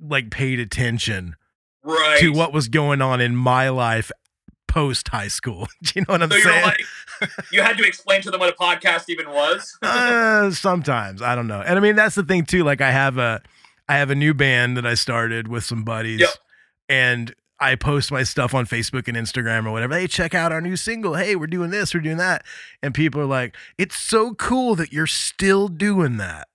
like paid attention right. to what was going on in my life post high school. [laughs] Do you know what I'm so saying? like, you had to explain to them what a podcast even was. [laughs] uh, sometimes I don't know. And I mean that's the thing too. Like I have a I have a new band that I started with some buddies, Yep. and I post my stuff on Facebook and Instagram or whatever. Hey, check out our new single. Hey, we're doing this, we're doing that, and people are like, "It's so cool that you're still doing that."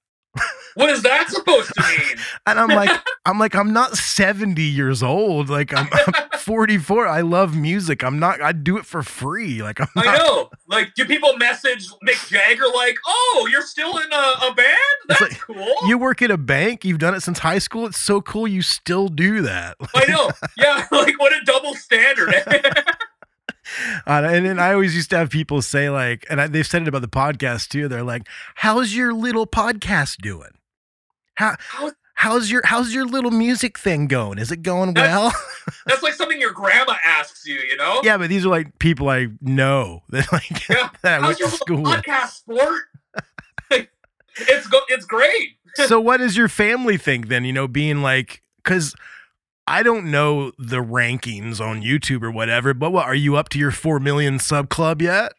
What is that supposed to mean? [laughs] And I'm like, I'm like, I'm not 70 years old. Like I'm, I'm [laughs] 44. I love music. I'm not. I do it for free. Like I'm. I know. Like, do people message Mick Jagger like, "Oh, you're still in a, a band? That's like, cool." You work at a bank. You've done it since high school. It's so cool. You still do that. [laughs] I know. Yeah. Like, what a double standard. Uh, and then I always used to have people say like, and I, they've said it about the podcast too. They're like, "How's your little podcast doing? How How- how's your how's your little music thing going? Is it going That's- well?" [laughs] That's like something your grandma asks you. You know? yeah, but these are like people I know [laughs] that like Yeah. [laughs] that How's your school podcast sport? it's go- It's great. so what does your family think then you know being like because i don't know the rankings on youtube or whatever but what are you up to your 4 million sub club yet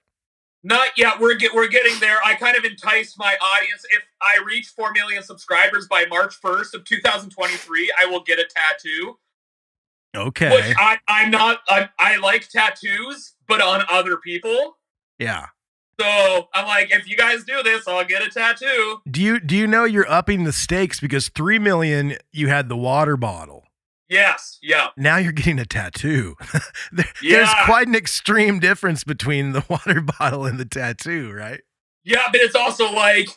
Not yet. We're get, we're getting there. I kind of entice my audience. If I reach four million subscribers by March first of 2023, I will get a tattoo. okay Which I, I'm not. I, I like tattoos, but on other people. yeah So I'm like, if you guys do this, I'll get a tattoo. do you do you know you're upping the stakes because 3 million you had the water bottle Yes. Yeah. now you're getting a tattoo [laughs] there, there's quite an extreme difference between the [laughs] water bottle and the tattoo right Yeah, but it's also like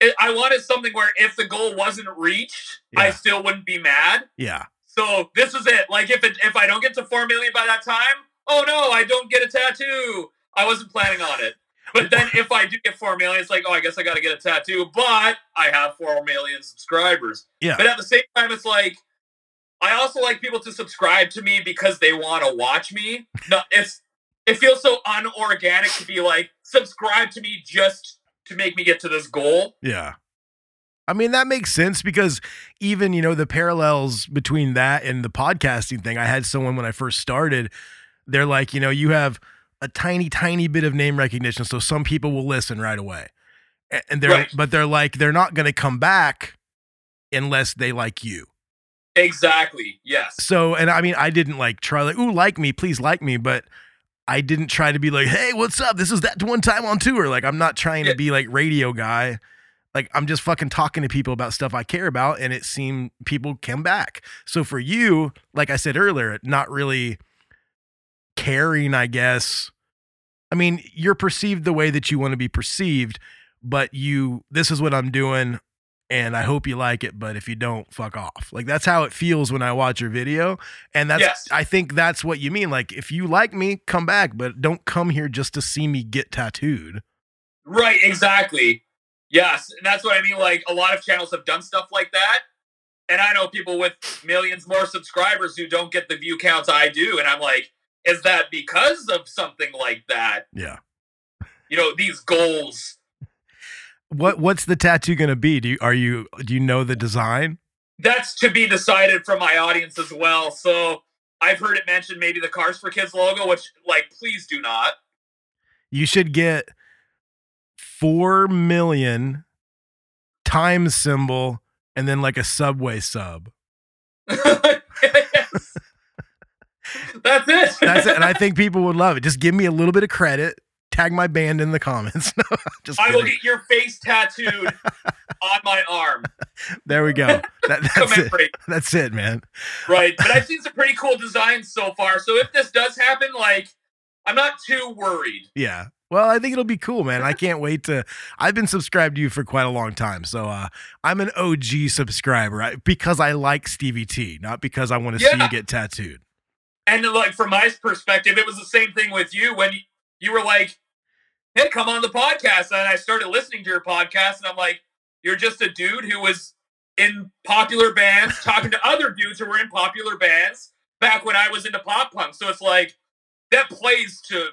it, I wanted something where if the goal wasn't reached, I still wouldn't be mad. Yeah. So this is it. Like if it if I don't get to four million by that time, oh no, I don't get a tattoo. I wasn't planning on it. But then [laughs] if I do get four million, it's like, oh, I guess I got to get a tattoo. But I have four million subscribers. Yeah. But at the same time, it's like I also like people to subscribe to me because they want to watch me. No, it's it feels so unorganic to be like subscribe to me just to make me get to this goal. Yeah. I mean, that makes sense because even, you know, the parallels between that and the podcasting thing, I had someone when I first started, they're like, you know, you have a tiny, tiny bit of name recognition. So some people will listen right away. And they're, Right. but they're like, they're not going to come back unless they like you. Exactly. Yes. So, and I mean, I didn't like try, like, ooh, like me, please like me. But I didn't try to be like, hey, what's up? This is that one time on tour. Like, I'm not trying to be like radio guy. Like, I'm just fucking talking to people about stuff I care about. And it seemed people came back. So for you, like I said earlier, not really caring, I guess. I mean, you're perceived the way that you want to be perceived, but you, this is what I'm doing and I hope you like it. But if you don't, fuck off. Like that's how it feels when I watch your video, and that's Yes. I think that's what you mean. Like if you like me, come back, but don't come here just to see me get tattooed. Right, exactly. Yes, and that's what I mean. Like a lot of channels have done stuff like that, and I know people with millions more subscribers who don't get the view counts I do, and I'm like, is that because of something like that? Yeah. You know, these goals. What what's the tattoo gonna be? Do you are you do you know the design? That's to be decided from my audience as well. So I've heard it mentioned maybe the Kars4Kids logo, which like please do not. You should get four million times symbol and then like a subway sub. [laughs] [laughs] That's it. That's it. And I think [laughs] people would love it. Just give me a little bit of credit. Tag my band in the comments. [laughs] No, just I will get your face tattooed [laughs] on my arm. There we go. [laughs] That, that's it. That's it, man. Right. But I've seen some pretty cool designs so far. So if this does happen, like, I'm not too worried. Yeah. Well, I think it'll be cool, man. I can't wait to. I've been subscribed to you for quite a long time, so uh, I'm an OG subscriber because I like Stevie T, not because I want to see you get tattooed. And like from my perspective, it was the same thing with you when you, were like, "Hey, come on the podcast." And I started listening to your podcast, and I'm like, "You're just a dude who was in popular bands, [laughs] talking to other dudes who were in popular bands back when I was into pop punk." So it's like that plays to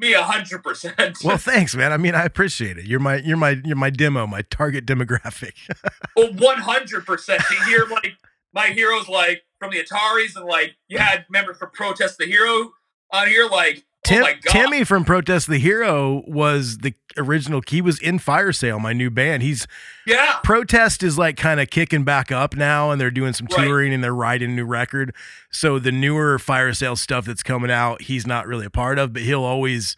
me a hundred percent. Well, [laughs] thanks, man. I mean, I appreciate it. You're my, you're my, you're my demo, my target demographic. [laughs] Well, one hundred percent to hear like my heroes like from the Ataris and like you had members from Protest the Hero on here. Like, Oh Tim, oh my god, Timmy from Protest the Hero was the original. He was in Fire Sale, my new band. He's yeah, Protest is like kind of kicking back up now, and they're doing some Right. touring and they're writing a new record. So the newer Fire Sale stuff that's coming out, he's not really a part of, but he'll always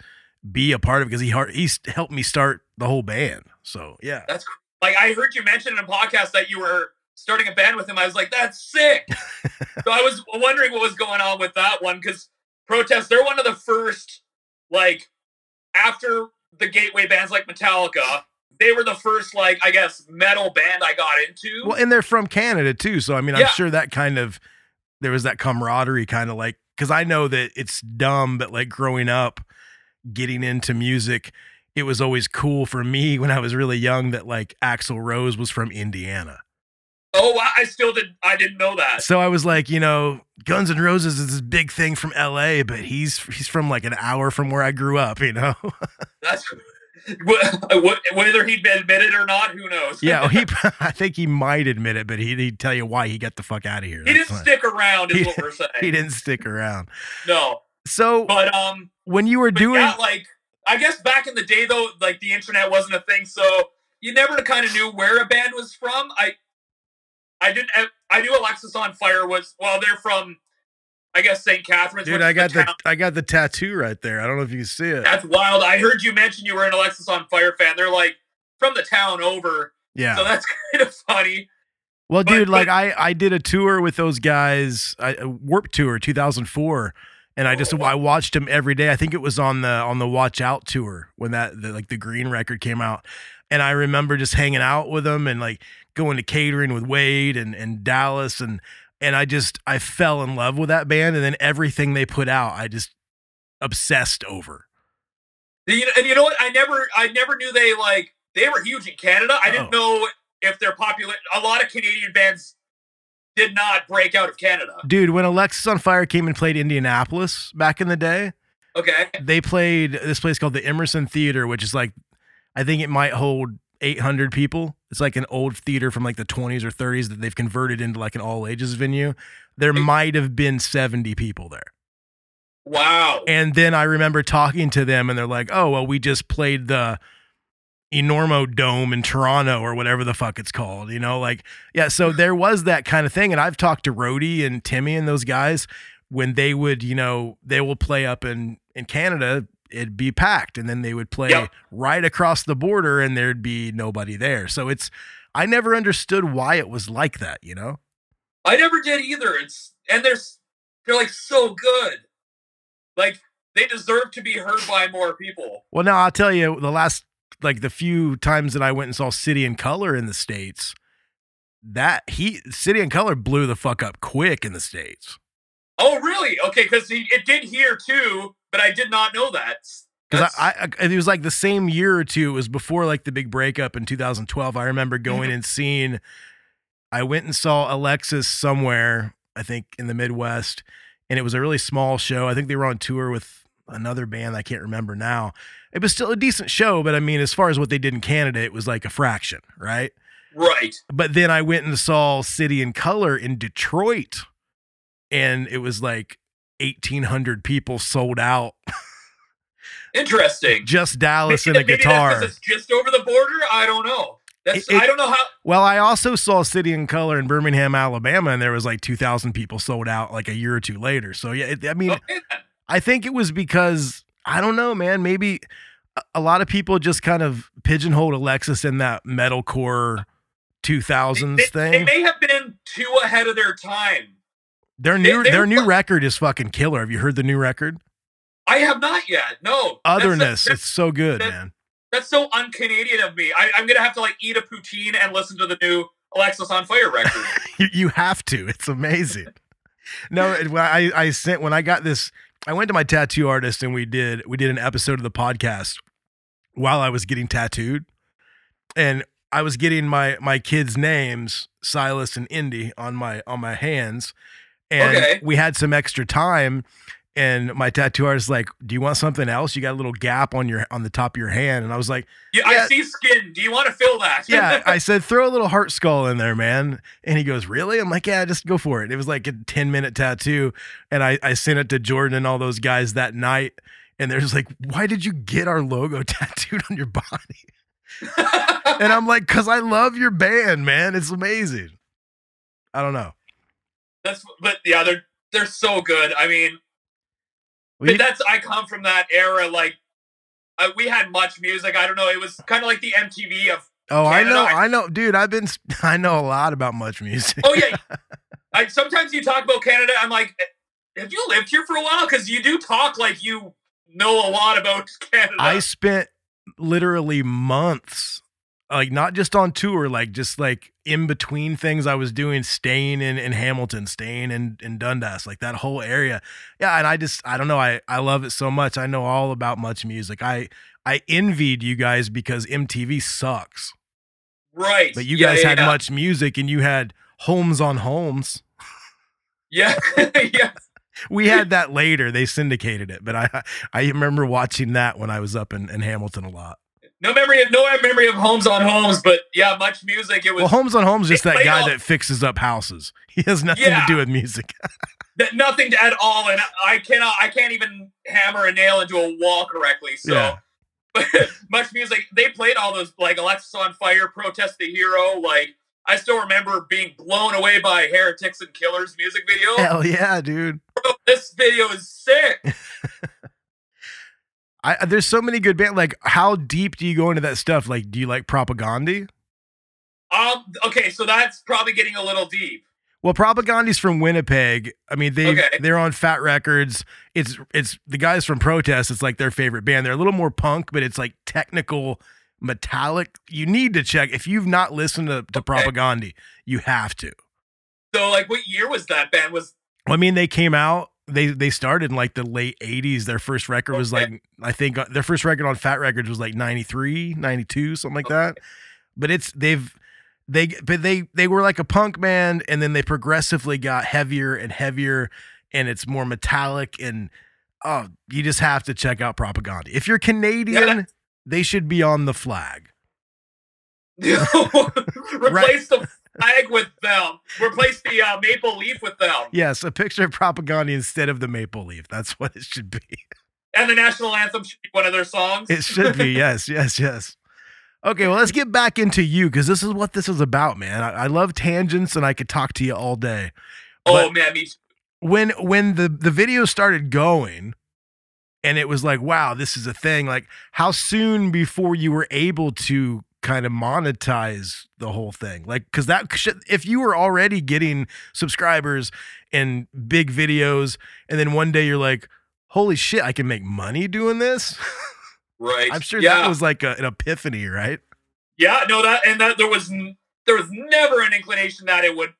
be a part of because he he's helped me start the whole band. So yeah, that's like I heard you mention in a podcast that you were starting a band with him. I was like, that's sick. [laughs] so I was wondering what was going on with that one because Protest, they're one of the first like after the gateway bands like Metallica. They were the first, like, I guess, metal band I got into. well, and they're from Canada too. So I mean, I'm Yeah. sure that kind of there was that camaraderie, kind of like because I know that it's dumb, but like growing up, getting into music. It was always cool for me when I was really young that like Axl Rose was from Indiana. Oh, I still didn't. I didn't know that. So I was like, you know, Guns N' Roses is this big thing from LA, but he's he's from like an hour from where I grew up, you know. [laughs] That's wh- wh- whether he'd admit it or not. Who knows? yeah, well, he [laughs] [laughs] I think he might admit it, but he, he'd tell you why he got the fuck out of here. he didn't fine. stick around, is He- what we're saying. He didn't stick around. No, So but um, when you were doing yeah, like I guess back in the day though, like the internet wasn't a thing, so you never kind of knew where a band was from. I, I didn't. I knew Alexisonfire was well, they're from, I guess St. Catharines. dude, I got the town- I got the tattoo right there. I don't know if you can see it. That's wild. I heard you mention you were an Alexisonfire fan. They're like from the town over, Yeah. so that's [laughs] kind of funny. Well, But- dude, like but- I I did a tour with those guys, I, a Warp Tour 2004, and I just Oh. I watched them every day. I think it was on the on the Watch Out tour when that the, like the Green record came out, and I remember just hanging out with them and like going to catering with Wade and and Dallas and and I just I fell in love with that band and then everything they put out I just obsessed over. You know, and you know what? I never, I never knew they like they were huge in Canada. I didn't oh. know if they're popular. A lot of Canadian bands did not break out of Canada. Dude, when Alexisonfire came and played Indianapolis back in the day, Okay. they played this place called the Emerson Theater, which is like, I think it might hold 800 people. It's like an old theater from like the 20s or 30s that they've converted into like an all ages venue. There might have been 70 people there. Wow. And then I remember talking to them and they're like, oh, well, we just played the Enormo Dome in Toronto or whatever the fuck it's called, you know? Like, yeah, so [laughs] there was that kind of thing. And I've talked to Rody and Timmy and those guys when they would, you know, they will play up in, in Canada, it'd be packed. And then they would play Yep. right across the border and there'd be nobody there. So it's, I never understood why it was like that, you know? I never did either. It's and they're—they're like so good. Like they deserve to be heard by more people. Well, now I'll tell you the last like the few times that I went and saw City and Colour in the states, that he City and Colour blew the fuck up quick in the states. Oh, really? Okay, because it did here too, but I did not know that. Because I, I, it was like the same year or two. It was before like the big breakup in 2012. I remember going and seeing. I went and saw Alexis somewhere, I think in the Midwest, and it was a really small show. I think they were on tour with another band I can't remember now. It was still a decent show, but I mean, as far as what they did in Canada, it was like a fraction, right? Right. But then I went and saw City and Colour in Detroit, and it was like 1,800 people sold out. [laughs] Interesting. Just Dallas Maybe and a guitar. It's just over the border. I don't know. That's It- I don't know how. Well, I also saw City and Colour in Birmingham, Alabama, and there was like 2,000 people sold out like a year or two later. So, yeah, it, I mean, Okay. I think it was because, I don't know, man, maybe a, a lot of people just kind of pigeonholed Alexis in that metalcore 2000s They, thing. they may have been too ahead of their time. Their new they their new fu- record is fucking killer. Have you heard the new record? I have not yet. No. Otherness. That's, it's so good, man. that's so un-Canadian of me. I, I'm gonna have to like eat a poutine and listen to the new Alexisonfire record. [laughs] you, you have to. It's amazing. [laughs] no, it- I I sent when I got this, I went to my tattoo artist and we did we did an episode of the podcast while I was getting tattooed, and I was getting my my kids' names Silas and Indy on my on my hands, and Okay. we had some extra time. And my tattoo artist like, "Do you want something else? You got a little gap on your on the top of your hand." And I was like, Yeah, I see skin. Do you want to fill that? yeah, [laughs] I said throw a little heart skull in there, man. And he goes, really? I'm like, yeah, just go for it. It was like a 10 minute tattoo, and I I sent it to Jordan and all those guys that night, and they're just like, why did you get our logo [laughs] tattooed on your body? [laughs] and I'm like, cause I love your band, man. It's amazing. I don't know. That's but yeah, they're they're so good. I mean, Well, you- but that's I come from that era. Like uh, we had MuchMusic. I don't know. It was kind of like the MTV of. oh, I know, I- I know, dude. I've been, [laughs] I know a lot about MuchMusic. Oh yeah. [laughs] I sometimes you talk about Canada. I'm like, "Eh, have you lived here for a while? Because you do talk like you know a lot about [laughs] Canada. I spent literally months, like not just on tour, like just like in between things I was doing, staying in, in Hamilton, staying in, in Dundas, like that whole area. Yeah. And I just, I don't know. I, I love it so much. I know all about MuchMusic. I, I envied you guys because MTV sucks, right. but you Yeah, guys yeah, had yeah. much music and you had Holmes on Holmes. Yeah, [laughs] yeah. We had that later. They syndicated it, but I, I remember watching that when I was up in, in Hamilton a lot. No memory of no memory of Holmes on Holmes, but yeah, MuchMusic. It was Well, Holmes on Holmes just that guy all- that fixes up houses. [laughs] He has nothing Yeah. to do with music. [laughs] that nothing at all, and I cannot, I can't even hammer a nail into a wall correctly. So Yeah. [laughs] MuchMusic. They played all those like Alexisonfire, Protest the Hero. Like I still remember being blown away by Heretics and Killers music video. Hell yeah, dude. Bro, this video is sick. I there's so many good bands. Like, how deep do you go into that stuff? Like, do you like Propagandhi? Um. Okay, so that's probably getting a little deep. Well, Propagandhi's from Winnipeg. I mean, they Okay. they're on Fat Wreck Chords. It's it's the guys from Protest. It's like their favorite band. They're a little more punk, but it's like technical metallic. You need to check if you've not listened to, to Propagandhi, you have to. So like, what year was that band? Was I mean, they came out. They they started in like the late 80s. Their first record was Okay. like I think uh, their first record on Fat Wreck Chords was like 93, 92, something like that. But it's they've they but they they were like a punk band and then they progressively got heavier and heavier and it's more metallic and oh, you just have to check out Propagandhi. If you're Canadian, they should be on the flag. [laughs] replace the flag with them? Replace the uh, maple leaf with them, Yes, a picture of Propagandhi instead of the maple leaf. That's [laughs] what it should be. and the national anthem should be one of their songs. It should be. [laughs] Yes, yes, yes. Okay, well, let's get back into you because this is what this is about, man. I, I love tangents and I could talk to you all day. oh but- man, me too. When when the the video started going, and it was like, wow, this is a thing. Like, how soon before you were able to kind of monetize the whole thing? Like, because that should, if you were already getting subscribers and big videos, and then one day you're like, holy shit, I can make money doing this. [laughs] Right. I'm sure yeah. that was like a, an epiphany, right? Yeah, no, that and that there was n- there was never an inclination that it would.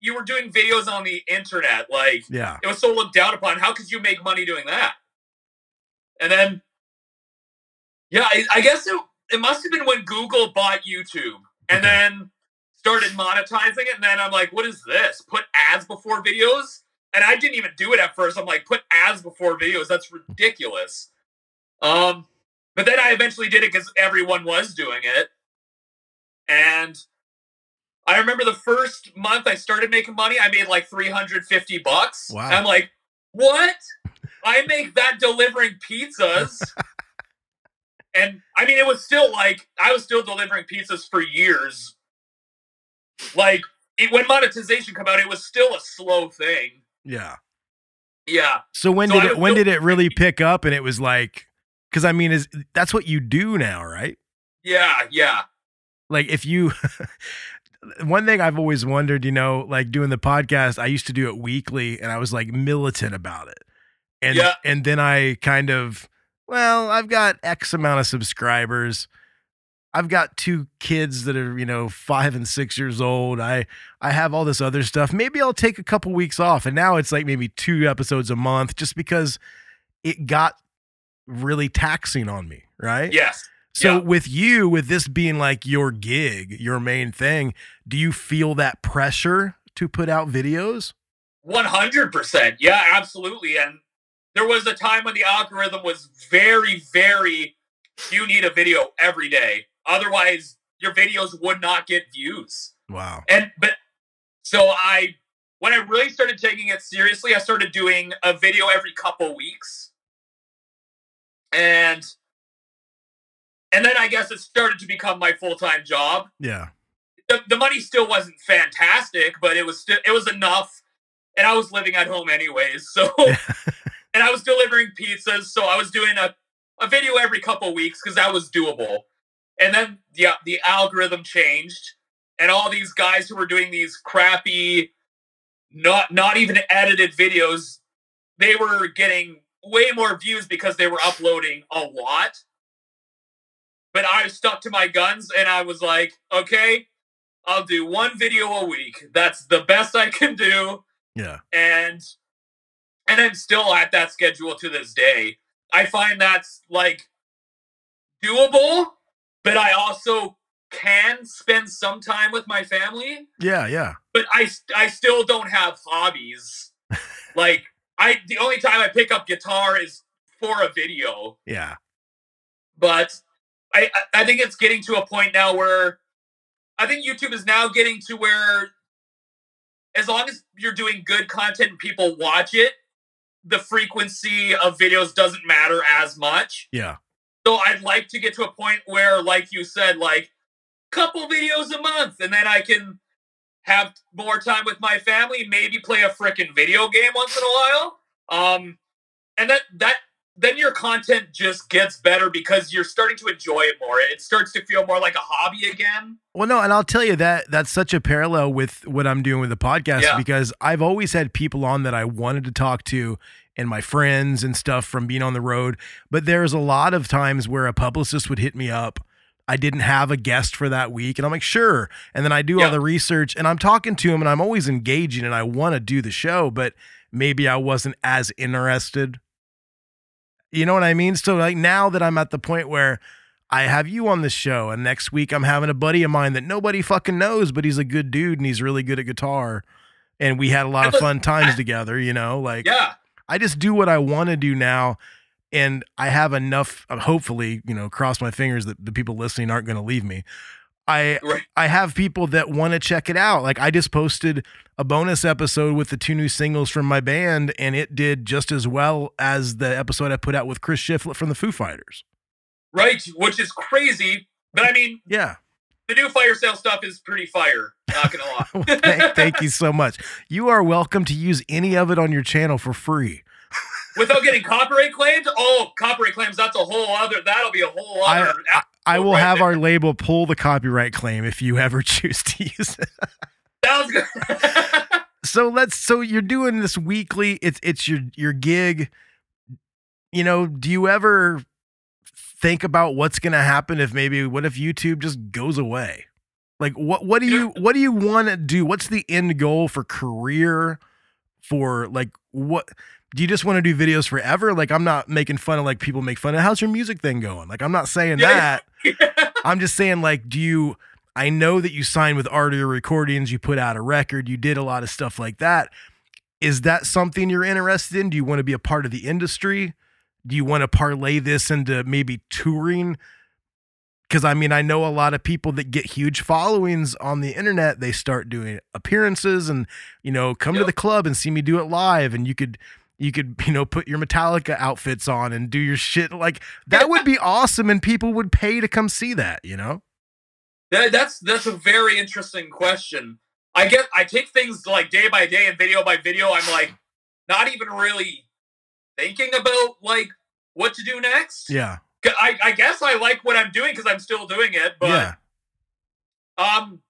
You were doing videos on the internet, like Yeah. it was so looked down upon. How could you make money doing that? And then, yeah, I, I guess it it must have been when Google bought YouTube and Okay. then started monetizing it. And then I'm like, what is this? Put ads before videos? And I didn't even do it at first. I'm like, put ads before videos. That's ridiculous. Um, but then I eventually did it because everyone was doing it. And I remember the first month I started making money, I made like 350 bucks. Wow. I'm like, what? I make that delivering pizzas. [laughs] and I mean, it was still like, I was still delivering pizzas for years. Like, it, when monetization come out, it was still a slow thing. Yeah. Yeah. So when So did it when did it really pick up and it was like cuz I mean is that's what you do now, right? Yeah. Yeah. Like if you [laughs] one thing I've always wondered, you know, like doing the podcast, I used to do it weekly and I was like militant about it. And Yeah. and then I kind of well, I've got X amount of subscribers. I've got two kids that are, you know, 5 and 6 years old. I I have all this other stuff. Maybe I'll take a couple weeks off. And now it's like maybe two episodes a month just because it got really taxing on me, right? Yes. So Yeah. with you, with this being like your gig, your main thing, do you feel that pressure to put out videos? One hundred percent. Yeah, absolutely. And there was a time when the algorithm was very, very. You need a video every day, otherwise your videos would not get views. Wow. And but so I, when I really started taking it seriously, I started doing a video every couple weeks, and and then I guess it started to become my full time job Yeah. the, the money still wasn't fantastic, but it was still it was enough, and I was living at home anyways. So, [laughs] [laughs] and I was delivering pizzas, so I was doing a, a video every couple weeks because that was doable. And then yeah, the algorithm changed, and all these guys who were doing these crappy, not not even edited videos, they were getting way more views because they were uploading a lot. But I stuck to my guns and I was like, okay, I'll do one video a week. That's the best I can do. Yeah. And and I'm still at that schedule to this day. I find that's like doable, but I also can spend some time with my family, Yeah, yeah. but I I still don't have hobbies. [laughs] like I the only time I pick up guitar is for a video Yeah. but I I- I think it's getting to a point now where I think YouTube is now getting to where as long as you're doing good content and people watch it, the frequency of videos doesn't matter as much. Yeah. So I'd like to get to a point where, like you said, like couple videos a month, and then I can have more time with my family, maybe play a freaking video game once in a while. Um, and that that then your content just gets better because you're starting to enjoy it more. It starts to feel more like a hobby again. Well, no, and I'll tell you that that's such a parallel with what I'm doing with the podcast Yeah. because I've always had people on that I wanted to talk to and my friends and stuff from being on the road. But there's a lot of times where a publicist would hit me up I didn't have a guest for that week. And I'm like, sure. And then I do Yeah. all the research and I'm talking to him and I'm always engaging and I want to do the show, but maybe I wasn't as interested. You know what I mean? So like now that I'm at the point where I have you on the show and next week I'm having a buddy of mine that nobody fucking knows, but he's a good dude and he's really good at guitar. And we had a lot of fun times together, you know, like Yeah. I just do what I want to do now. And I have enough, uh, hopefully, you know, cross my fingers that the people listening aren't going to leave me. I Right. I have people that want to check it out. Like I just posted a bonus episode with the two new singles from my band, and it did just as well as the episode I put out with Chris Shiflett from the Foo Fighters. Right. Which is crazy. But I mean, Yeah. The new fire sale stuff is pretty fire. Not gonna lie. [laughs] Well, thank, thank you so much. You are welcome to use any of it on your channel for free. Without getting copyright claims? Oh, copyright claims. That's a whole other. That'll be a whole I, other. I, I will right have there. our label pull the copyright claim if you ever [laughs] choose to use it. Sounds good. [laughs] so let's so you're doing this weekly it's it's your your gig you know do you ever think about what's going to happen if maybe what if youtube just goes away like what what do you what do you want to do what's the end goal for career for like what do you just want to do videos forever like i'm not making fun of like people make fun of how's your music thing going like i'm not saying that I'm just saying, like, do you? I know that you signed with Artery Recordings, you put out a record, you did a lot of stuff like that. Is that something you're interested in? Do you want to be a part of the industry? Do you want to parlay this into maybe touring? Because I mean, I know a lot of people that get huge followings on the internet. They start doing appearances and, you know, come to the club and see me do it live. And you could, you could, you know, put your Metallica outfits on and do your shit. Like that would be awesome. And people would pay to come see that, you know? That, that's that's a very interesting question. I get I take things like day by day and video by video. I'm like not even really thinking about like what to do next. Yeah. I, I guess I like what I'm doing because I'm still doing it. But yeah. um,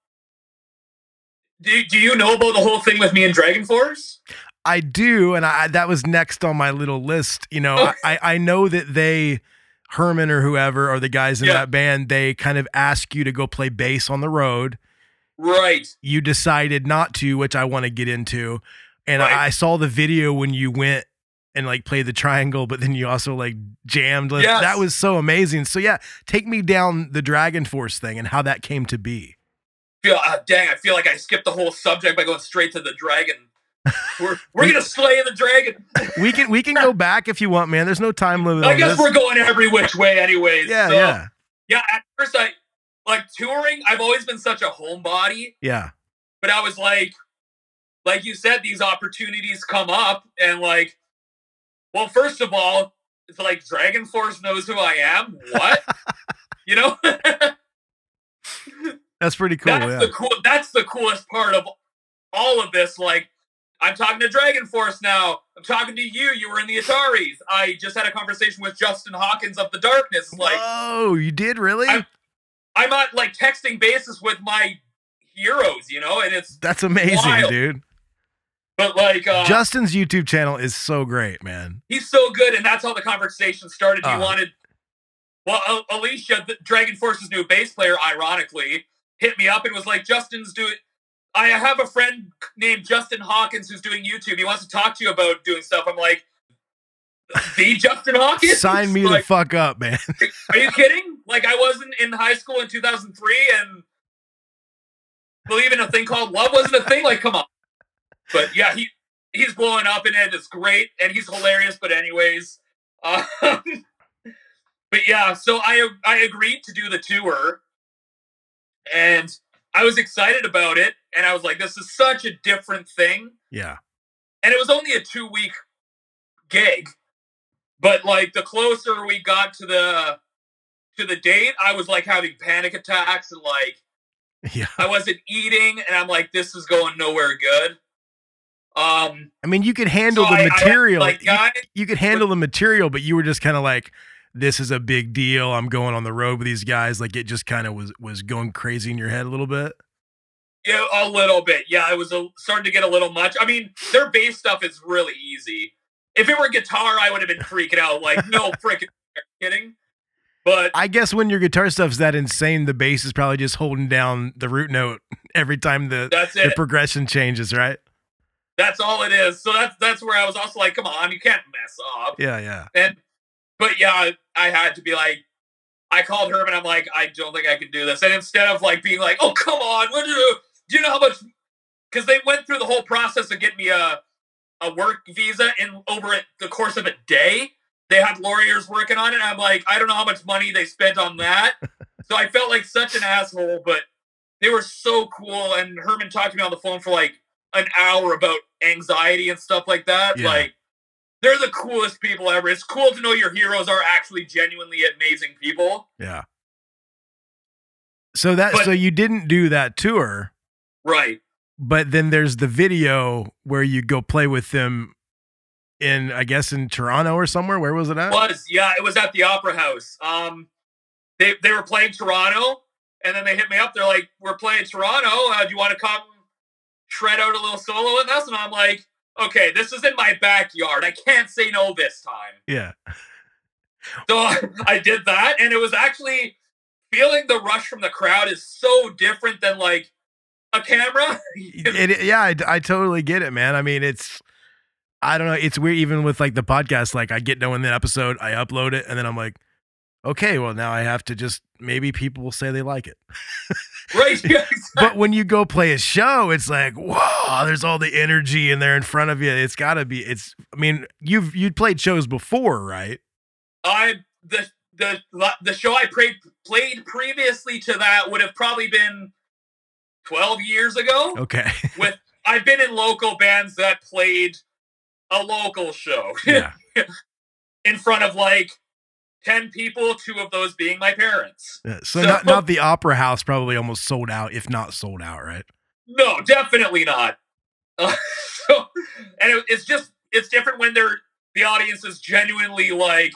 do do you know about the whole thing with me and DragonForce? I do, and I that was next on my little list. You know, Okay. I I know that they Herman or whoever or the guys in Yeah. that band, they kind of ask you to go play bass on the road. Right. You decided not to, which I want to get into. And Right. I, I saw the video when you went and like played the triangle, but then you also like jammed. Yes. That was so amazing. So yeah, take me down the DragonForce thing and how that came to be. Feel uh, dang, I feel like I skipped the whole subject by going straight to the dragon. We're we're [laughs] gonna slay the dragon. [laughs] We can we can go back if you want, man. There's no time limit. I guess this. we're going every which way, anyways. Yeah, so, yeah, yeah. At first, I like touring. I've always been such a homebody, yeah. but I was like, like you said, these opportunities come up, and like, well, first of all, it's like DragonForce knows who I am. What? you know? [laughs] That's pretty cool. that's yeah. the cool. That's the coolest part of all of this. Like, I'm talking to DragonForce now. I'm talking to you. You were in the Ataris. I just had a conversation with Justin Hawkins of the Darkness. Like, Whoa, you did really? I'm- I'm on like texting basis with my heroes, you know, and it's That's amazing, wild. dude. But like uh, Justin's YouTube channel is so great, man. he's so good, and that's how the conversation started. He Uh. wanted, well, Al- Alicia, the DragonForce's new bass player, ironically, hit me up and was like, "Justin's doing." I have a friend named Justin Hawkins who's doing YouTube. He wants to talk to you about doing stuff. I'm like, the Justin Hawkins? Sign me like, the fuck up, man. [laughs] Are you kidding? Like I wasn't in high school in 2003 and believe in a thing called love wasn't a thing. Like, come on. But yeah, he he's blowing up in it. It's great and he's hilarious. But anyways, um, [laughs] but yeah, so I I agreed to do the tour, and I was excited about it. And I was like, this is such a different thing yeah. and it was only a two week gig but like the closer we got to the to the date i was like having panic attacks and like [laughs] Yeah. i wasn't eating and i'm like this is going nowhere good um I mean, you could handle So the I- I material. like, you, guys- you could handle the material, but you were just kind of like, this is a big deal. I'm going on the road with these guys. Like it just kind of was was going crazy in your head a little bit. yeah a little bit yeah it was a, starting to get a little much i mean their bass stuff is really easy if it were guitar i would have been freaking out like no [laughs] freaking kidding But I guess when your guitar stuff's that insane, the bass is probably just holding down the root note [laughs] every time the, the progression changes, right? That's all it is. So that's that's where I was also like, come on, you can't mess up. Yeah, yeah. And but yeah, I- I had to be like, I called Herman. I'm like, I don't think I can do this. And instead of like being like, oh come on, what do you do? You know how much? Because they went through the whole process of getting me a a work visa in over the course of a day. They had lawyers working on it. I'm like, I don't know how much money they spent on that. [laughs] so I felt like such an asshole, but they were so cool. And Herman talked to me on the phone for like an hour about anxiety and stuff like that. Yeah. Like, they're the coolest people ever. It's cool to know your heroes are actually genuinely amazing people. Yeah. So that But- so you didn't do that tour, Right. but then there's the video where you go play with them in I guess in Toronto or somewhere. Where was it at? Was yeah, it was at the Opera House. Um, they they were playing Toronto, and then they hit me up. They're like, "We're playing Toronto. Uh, do you want to come shred out a little solo with us?" And I'm like, "Okay, this is in my backyard. I can't say no this time." Yeah. So [laughs] I did that, and it was actually feeling the rush from the crowd is so different than like a camera. [laughs] It, yeah, I, I totally get it, man. I mean, it's I don't know. It's weird even with like the podcast. Like I get with an episode, I upload it, and then I'm like, okay, well now I have to just maybe people will say they like it. [laughs] right? Yeah, exactly. But when you go play a show, it's like, whoa, there's all the energy in there in front of you. It's got to be. It's. I mean, you've you'd played shows before, right? I the the the show I played played previously to that would have probably been twelve years ago. Okay. With I've been in local bands that played a local show yeah. [laughs] in front of like ten people, two of those being my parents. Yeah. So, So- not not the opera house probably almost sold out, if not sold out, right? No, definitely not. Uh, [laughs] so, and it, it's just it's different when they're the audience is genuinely like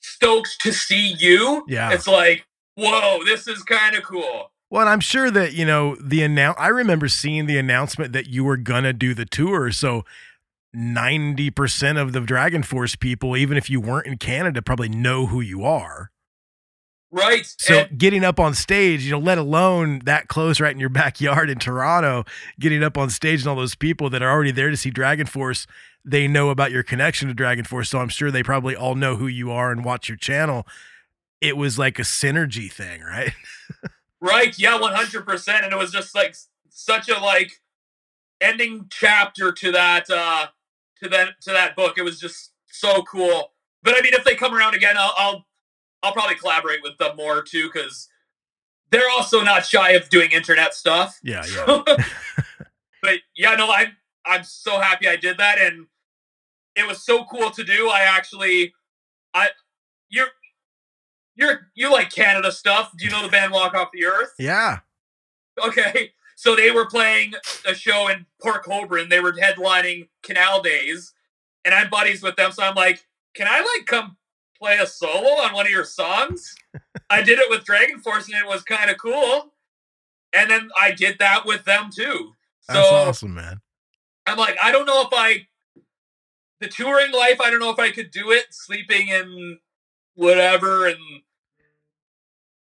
stoked to see you. Yeah. it's like whoa, this is kind of cool. Well, and I'm sure that you know the announce. I remember seeing the announcement that you were gonna do the tour. So ninety percent of the DragonForce people, even if you weren't in Canada, probably know who you are. Right. So and, getting up on stage, you know, let alone that close right in your [laughs] backyard in Toronto, getting up on stage and all those people that are already there to see DragonForce, they know about your connection to DragonForce. So I'm sure they probably all know who you are and watch your channel. It was like a synergy thing, right? [laughs] right. Yeah, one hundred percent. And it was just like such a like ending chapter to that uh to that to that book. It was just so cool. But I mean, if they come around again, I'll I'll, I'll probably collaborate with them more too because they're also not shy of doing internet stuff. Yeah, yeah. [laughs] but yeah, no, I'm I'm so happy I did that, and it was so cool to do. I actually, I, you're, you're, you like Canada stuff. Do you know the band Walk Off the Earth? Yeah. Okay, so they were playing a show in Port Colborne. They were headlining Canal Days, and I'm buddies with them. So I'm like, can I like come play a solo on one of your songs? I did it with DragonForce, and it was kind of cool. And then I did that with them too. So That's awesome, man. I'm like, I don't know if I, the touring life, I don't know if I could do it sleeping in whatever. And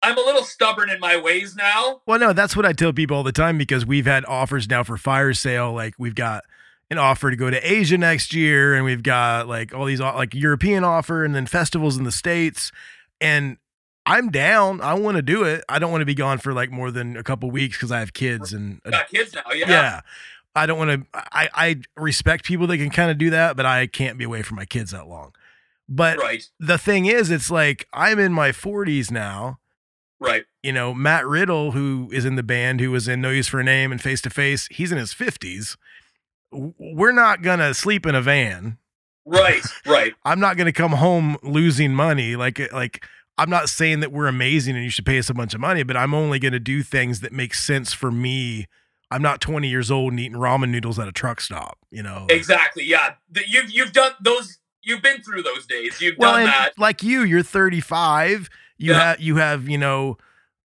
I'm a little stubborn in my ways now. Well, no, that's what I tell people all the time because we've had offers now for fire sale. Like we've got an offer to go to Asia next year, and we've got like all these like European offer, and then festivals in the states. And I'm down. I want to do it. I don't want to be gone for like more than a couple weeks because I have kids and a Got kids now, yeah. yeah. I don't want to. I I respect people that can kind of do that, but I can't be away from my kids that long. But Right, the thing is, it's like I'm in my 40s now. Right, You know, Matt Riddle, who is in the band, who was in No Use for a Name and Face to Face, he's in his 50s. We're not gonna sleep in a van. right, right. [laughs] I'm not gonna come home losing money. Like uh, like I'm not saying that we're amazing and you should pay us a bunch of money, but I'm only gonna do things that make sense for me. I'm not 20 years old and eating ramen noodles at a truck stop. You know, Exactly, yeah. You've you've done those. You've been through those days. You've well, done that. like you, you're 35. You Yeah. have you have you know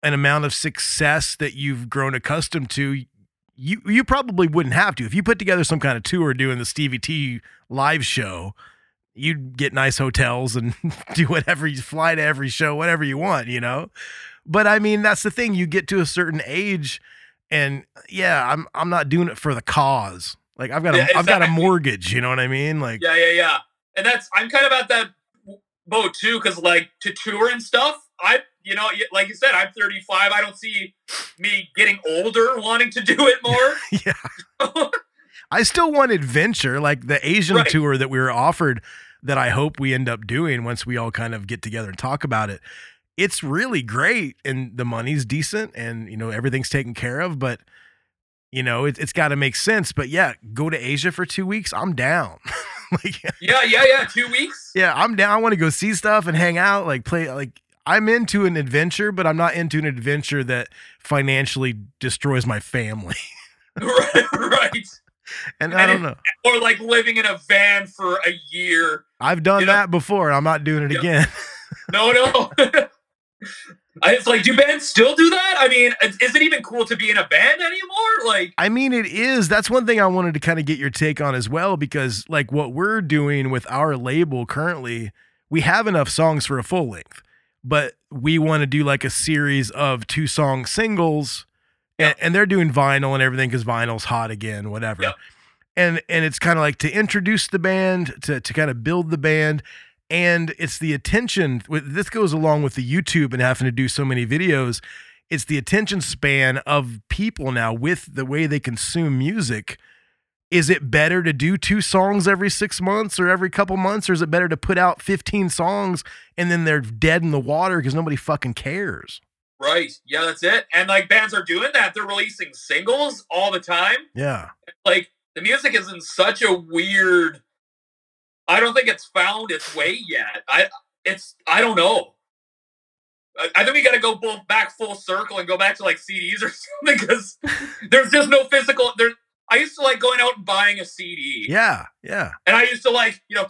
an amount of success that you've grown accustomed to. You you probably wouldn't have to if you put together some kind of tour doing the Stevie T live show. you'd get nice hotels and [laughs] do whatever you fly to every show, whatever you want, you know. But I mean, that's the thing. You get to a certain age, and yeah, I'm I'm not doing it for the cause. Like I've got a Yeah, have got a mortgage. You know what I mean? Like Yeah, yeah, yeah. And that's I'm kind of at that boat too, because like to tour and stuff, I you know, like you said, I'm 35. I don't see me getting older wanting to do it more. [laughs] yeah. [laughs] I still want adventure, like the Asian Right. tour that we were offered. That I hope we end up doing once we all kind of get together and talk about it. It's really great, and the money's decent, and you know everything's taken care of. But you know it, it's got to make sense. But yeah, go to Asia for two weeks. I'm down. [laughs] [laughs] like yeah, yeah, yeah. Two weeks. yeah, I'm down. I want to go see stuff and hang out, like play. Like I'm into an adventure, but I'm not into an adventure that financially destroys my family. [laughs] [laughs] right, right. And I don't it- know. Or like living in a van for a year. I've done you know- that before. I'm not doing it Yeah. again. No, no. I, it's like, do bands still do that? I mean, is, it even cool to be in a band anymore? Like, I mean, it is. That's one thing I wanted to kind of get your take on as well, because like what we're doing with our label currently, we have enough songs for a full length, but we want to do like a series of two song singles, and, and they're doing vinyl and everything because vinyl's hot again, whatever. Yep. And and it's kind of like to introduce the band, to to kind of build the band, and it's the attention. This goes along with the YouTube and having to do so many videos it's the attention span of people now with the way they consume music. Is it better to do two songs every six months or every couple months, or is it better to put out 15 songs and then they're dead in the water because nobody fucking cares? right. Yeah, that's it. And like bands are doing that. They're releasing singles all the time. Yeah. Like, the music is in such a weird. I don't think it's found its way yet. I, it's, I don't know. I, I think we got to go both back full circle and go back to like CDs or [laughs] something because [laughs] there's just no physical. There, I used to like going out and buying a CD. Yeah. Yeah. And I used to like, you know,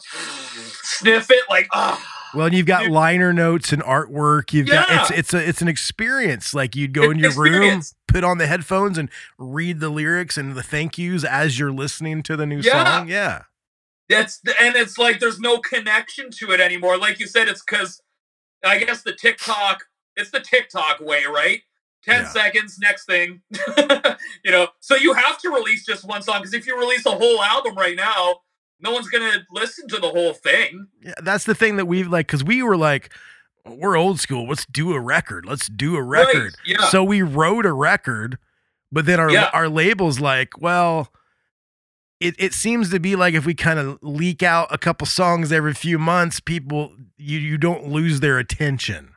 sniff it like, ah. Well, and you've got liner notes and artwork. You've got it's it's a it's an experience. Like you'd go in It's your room, put on the headphones, and read the lyrics and the thank yous as you're listening to the new Yeah. song. Yeah. That's and it's like there's no connection to it anymore. Like you said, it's because I guess the TikTok, it's the TikTok way, right? Ten Yeah. seconds, next thing. [laughs] you know, so you have to release just one song because if you release a whole album right now, no one's gonna listen to the whole thing. Yeah, that's the thing that we've like because we were like, we're old school. Let's do a record. Let's do a Right, record. yeah. So we wrote a record, but then our Yeah. our label's like, well, it it seems to be like if we kind of leak out a couple songs every few months, people you you don't lose their attention.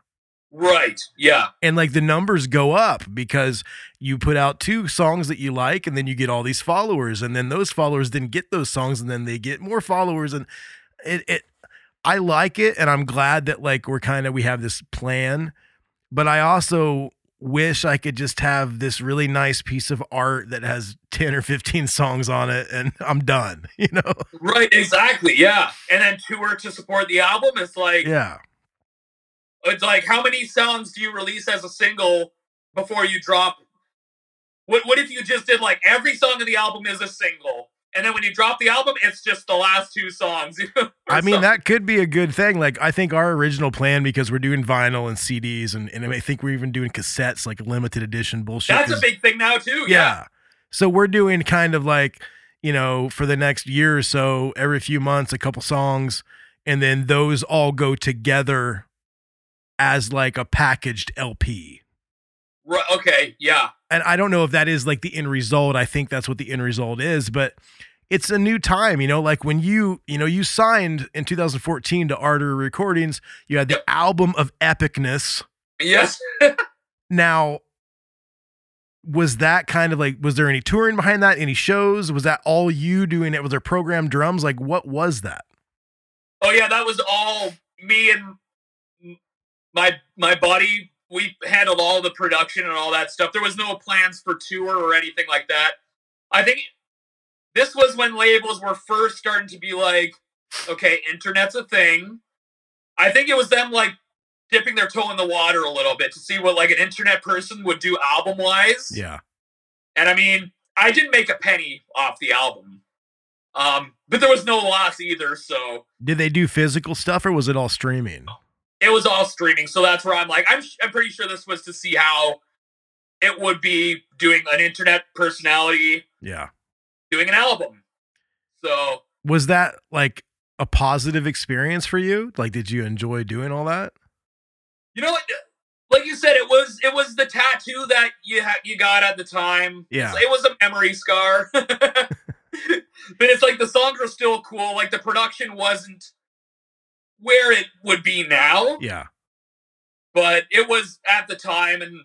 Right. Yeah. And like the numbers go up because you put out two songs that you like, and then you get all these followers, and then those followers then get those songs, and then they get more followers, and it it I like it, and I'm glad that like we're kind of we have this plan, but I also wish I could just have this really nice piece of art that has 10 or 15 songs on it and [laughs] I'm done, [laughs] you know? Right. Exactly. Yeah. And then tour to support the album. It's like Yeah. It's like how many songs do you release as a single before you drop? What What if you just did like every song of the album is a single, and then when you drop the album, it's just the last two songs? [laughs] I mean, that could be a good thing. Like, I think our original plan, because we're doing vinyl and CDs, and, and I think we're even doing cassettes, like limited edition bullshit. that's a big thing now too. yeah. So we're doing kind of like, you know, for the next year or so, every few months, a couple songs, and then those all go together as like a packaged LP. Right, okay. Yeah. And I don't know if that is like the end result. I think that's what the end result is, but it's a new time, you know, like when you, you know, you signed in 2014 to Artery Recordings, you had the album of epicness. Yes. [laughs] Now, was that kind of like, was there any touring behind that? Any shows? Was that all you doing it? Was there programmed drums? Like, what was that? Oh yeah, that was all me and my my buddy. We handled all the production and all that stuff. There was no plans for tour or anything like that. I think this was when labels were first starting to be like, okay, internet's a thing. I think it was them like dipping their toe in the water a little bit to see what like an internet person would do album wise. Yeah. And I mean, I didn't make a penny off the album. Um, but there was no loss either, so Did they do physical stuff or was it all streaming? It was all streaming. So that's where I'm like, I'm I'm pretty sure this was to see how it would be doing an internet personality Yeah. doing an album. So Was that like a positive experience for you? Like, did you enjoy doing all that? you know what? Like you said, it was it was the tattoo that you ha- you got at the time. Yeah. it was a memory scar. [laughs] but it's like the songs were still cool. Like the production wasn't where it would be now, Yeah. but it was at the time, and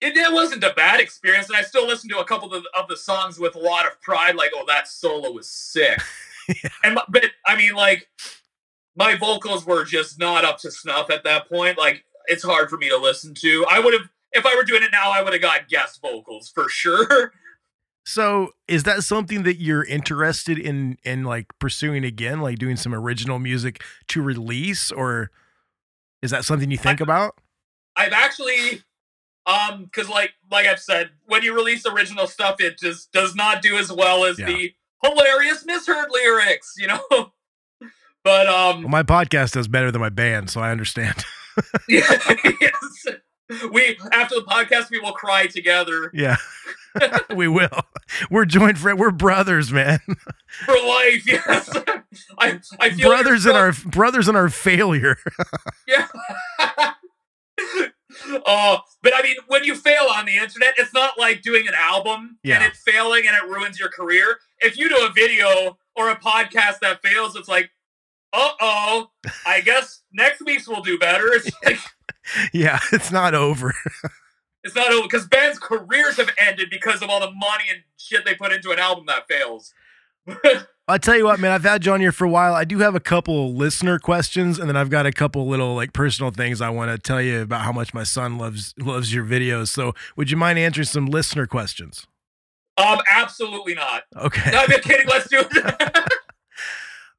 it, it wasn't a bad experience. And I still listen to a couple of, of the songs with a lot of pride. Like, oh, that solo was sick. [laughs] And but I mean, like my vocals were just not up to snuff at that point. Like it's hard for me to listen to. I would have if I were doing it now, I would have got guest vocals for sure. [laughs] So, is that something that you're interested in in like pursuing again, like doing some original music to release or is that something you think about? I've actually um because like like I've said, when you release original stuff, it just does not do as well as Yeah. the hilarious misheard lyrics, you know. [laughs] but um Well, my podcast does better than my band, so I understand. [laughs] yes. We after the podcast we will cry together [laughs] yeah. [laughs] we will. We're joint friend. We're brothers, man. for life. Yes. I I feel like brothers in our brothers in our failure. Yeah. [laughs] Oh, but I mean, when you fail on the internet, it's not like doing an album Yeah. and it failing and it ruins your career. If you do a video or a podcast that fails, it's like, uh oh, I guess next week's will do better. It's like [laughs] yeah, it's not over. It's not over because bands' careers have ended because of all the money and shit they put into an album that fails. [laughs] I tell you what, man, I've had you on here for a while. I do have a couple listener questions, and then I've got a couple little like personal things I want to tell you about how much my son loves loves your videos. So, would you mind answering some listener questions? Um, absolutely not. Okay. No, I'm just kidding. Let's do it. [laughs] [laughs]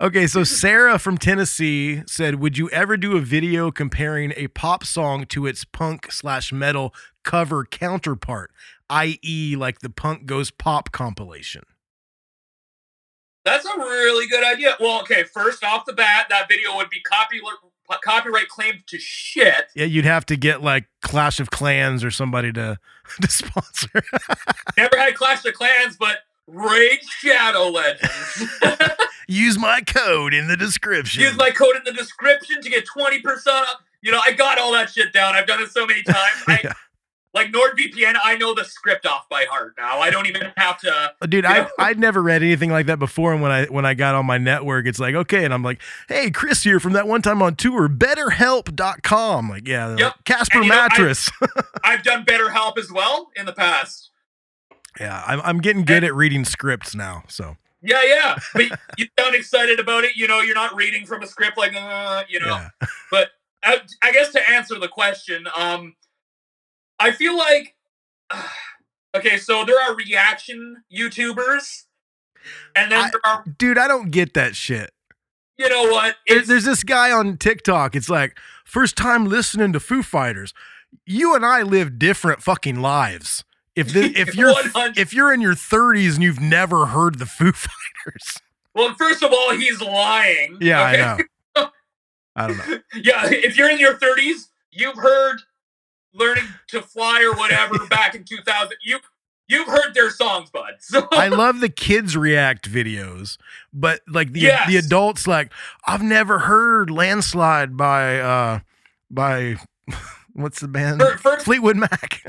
Okay, so Sarah from Tennessee said, "Would you ever do a video comparing a pop song to its punk slash metal cover counterpart, i.e., like the Punk Goes Pop compilation?" That's a really good idea. Well, okay, first off the bat, that video would be copyright copyright claimed to shit. Yeah, you'd have to get like Clash of Clans or somebody to [laughs] to sponsor. [laughs] Never had Clash of Clans, but Raid Shadow Legends. [laughs] Use my code in the description. Use my code in the description to get 20% off. You know, I got all that shit down. I've done it so many times. I, Like NordVPN, I know the script off by heart now. I don't even have to. Uh, Dude, I [laughs] I'd never read anything like that before, and when I when I got on my network, it's like okay, and I'm like, hey, Chris here from that one time on tour, BetterHelp.com. Like, yeah, Yep. like, Casper And you know, I- mattress. [laughs] I've done BetterHelp as well in the past. yeah, I'm I'm getting good at reading scripts now. So Yeah, yeah. But you sound excited about it. You know, you're not reading from a script like, uh, you know. yeah, [laughs] But I, I guess to answer the question, um, I feel like, [sighs] okay, so there are reaction YouTubers, and then I- there are, dude, I don't get that shit. you know what? There- There's this guy on TikTok. It's like first time listening to Foo Fighters. You and I live different fucking lives. If the, [laughs] if you're 100 if you're in your 30s and you've never heard the Foo [laughs] Fighters, well, first of all, he's lying. yeah, okay? I know. [laughs] I don't know. Yeah, if you're in your 30s, you've heard "Learning to Fly" or whatever [laughs] back in 2000. You you've heard their songs, bud. [laughs] So I love the kids react videos, but like the Yes. the adults like I've never heard "Landslide" by uh by [laughs] what's the band Fir- first- Fleetwood Mac.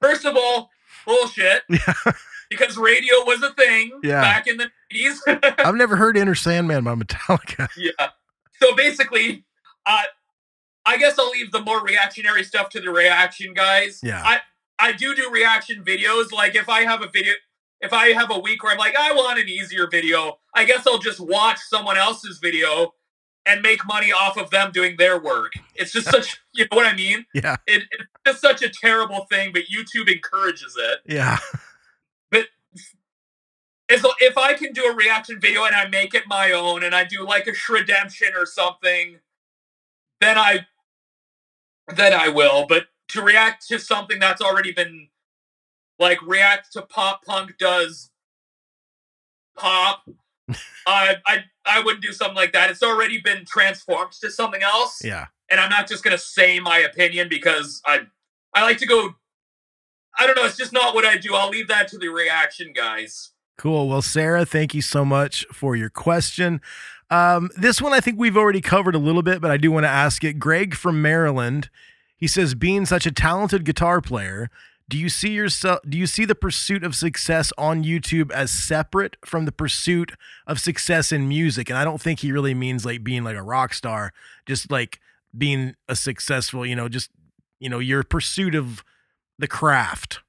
First of all, bullshit. yeah, Because radio was a thing Yeah. back in the 80s. I've never heard Enter Sandman" by Metallica. yeah. So basically, uh, I guess I'll leave the more reactionary stuff to the reaction guys. Yeah. I, I do do reaction videos. Like if I have a video, if I have a week where I'm like, I want an easier video, I guess I'll just watch someone else's video and make money off of them doing their work. It's just such, [laughs] you know what I mean? Yeah, It, it's just such a terrible thing, but YouTube encourages it. yeah, But lo- if I can do a reaction video and I make it my own and I do like a Shredemption or something, then I then I will. But to react to something that's already been like react to pop punk does pop, [laughs] I I I wouldn't do something like that. It's already been transformed to something else. Yeah. and I'm not just gonna say my opinion because I I like to go. I don't know. It's just not what I do. I'll leave that to the reaction guys. Cool. Well, Sarah, thank you so much for your question. Um, this one I think we've already covered a little bit, but I do want to ask it. Greg from Maryland, he says, being such a talented guitar player, do you see yourself do you see the pursuit of success on YouTube as separate from the pursuit of success in music? And I don't think he really means like being like a rock star, just like being a successful, you know, just you know, your pursuit of the craft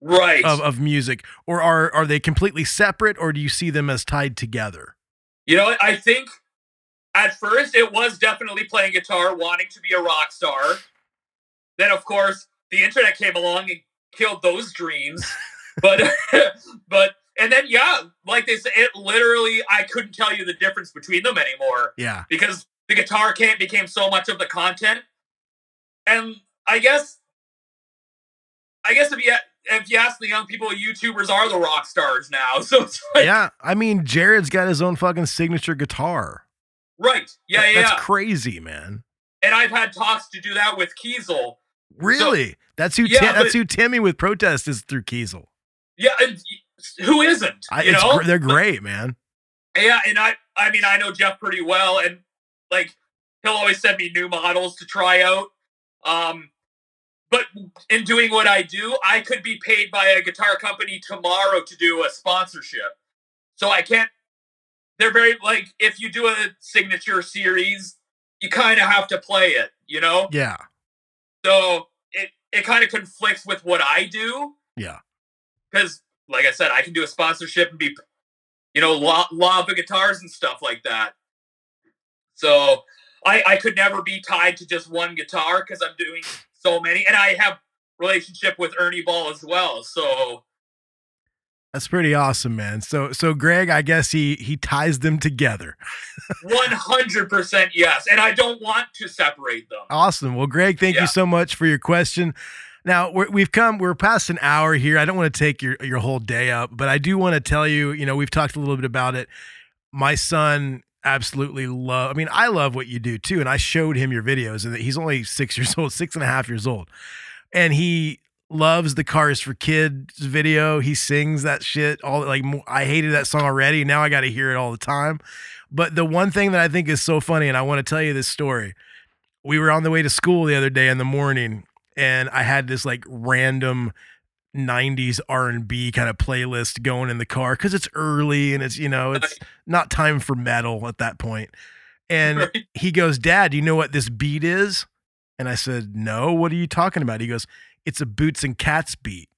Right. of, of music. Or are are they completely separate or do you see them as tied together? You know. I think at first it was definitely playing guitar, wanting to be a rock star. Then, of course, the internet came along and killed those dreams. but, [laughs] [laughs] but, and then, yeah, like they said, it literally, I couldn't tell you the difference between them anymore Yeah. because the guitar came, became so much of the content. And I guess, I guess if you, if you ask the young people, YouTubers are the rock stars now. [laughs] So it's like, yeah. I mean, Jared's got his own fucking signature guitar. right. Yeah, That- yeah, That's yeah. crazy, man. and I've had talks to do that with Kiesel. Really? that's who Yeah, Ti- that's but- who Timmy with protest is through Kiesel. Yeah, and who isn't? I, you know, they're great, man. yeah, and I, I mean, I know Jeff pretty well, and like he'll always send me new models to try out. Um, but in doing what I do, I could be paid by a guitar company tomorrow to do a sponsorship, so I can't. They're very like if you do a signature series, you kind of have to play it, you know. Yeah. So it it kind of conflicts with what I do. Yeah. because like I said, I can do a sponsorship and be, you know, of the guitars and stuff like that. So I I could never be tied to just one guitar because I'm doing so many, and I have relationship with Ernie Ball as well. So That's pretty awesome, man. So so Greg, I guess he he ties them together. [laughs] one hundred percent yes, and I don't want to separate them. Awesome. Well, Greg, thank Yeah. you so much for your question. Now we're, we've come, we're past an hour here. I don't want to take your your whole day up, but I do want to tell you, you know, we've talked a little bit about it. My son absolutely love. I mean, I love what you do too, and I showed him your videos, and he's only six [laughs] years old, six and a half years old, and he loves the Kars4Kids video. He sings that shit all like I hated that song already. Now I got to hear it all the time. But the one thing that I think is so funny, and I want to tell you this story. We were on the way to school the other day in the morning, and I had this like random 90s R&B kind of playlist going in the car cuz it's early and it's you know it's not time for metal at that point. And he goes, "Dad, you know what this beat is?" And I said, "No, what are you talking about?" He goes, "It's a Boots and Cats beat."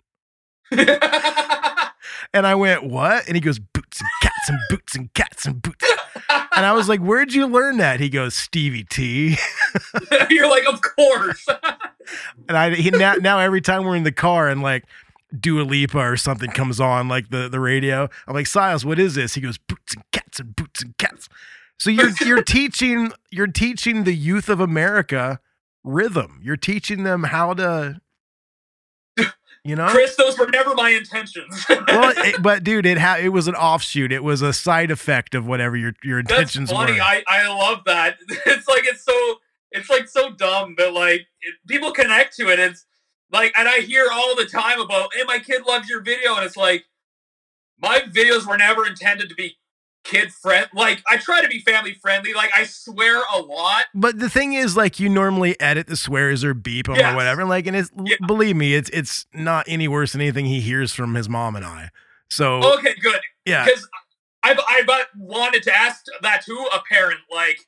[laughs] And I went, "What?" And he goes, "Boots and cats and boots and cats and boots." And I was like, "Where'd you learn that?" He goes, "Stevie T." [laughs] You're like, of course. [laughs] And I he, now now every time we're in the car and like Dua Lipa or something comes on like the the radio, I'm like, Silas, what is this? He goes, boots and cats and boots and cats. So you're [laughs] you're teaching you're teaching the youth of America rhythm. You're teaching them how to, you know. Chris, those were never my intentions. well, [laughs] it, but dude, it ha- it was an offshoot. It was a side effect of whatever your your That's intentions funny. were. I, I love that. [laughs] It's like it's so it's like so dumb, but like it, people connect to it. It's like, and I hear all the time about, "Hey, my kid loves your video," and it's like, my videos were never intended to be kid friend. Like I try to be family friendly. Like I swear a lot. But the thing is, like, you normally edit the swears or beep them or whatever. Like, and it's believe me, it's it's not any worse than anything he hears from his mom and I. So Okay, good. yeah, Because I've I've wanted to ask that to a parent. Like,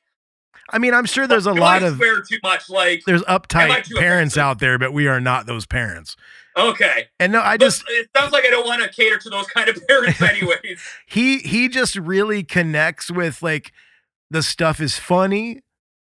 I mean, I'm sure there's a do lot I of swear too much? Like, there's uptight parents out there, but we are not those parents. okay. And no, I But just it sounds like I don't want to cater to those kind of parents, [laughs] anyways. he he just really connects with like the stuff is funny.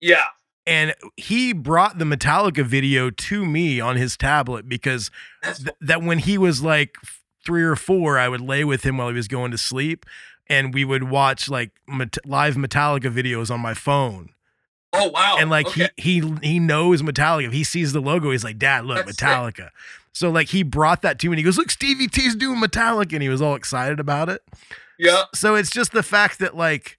yeah. and he brought the Metallica video to me on his tablet because th- that when he was like three or four, I would lay with him while he was going to sleep, and we would watch like Met- live Metallica videos on my phone. Oh wow. And like okay. he he he knows Metallica. If he sees the logo, he's like, "Dad, look, That's sick. Metallica." So like he brought that to me. and He goes, "Look, Stevie T's doing Metallica," and he was all excited about it. Yeah. So it's just the fact that like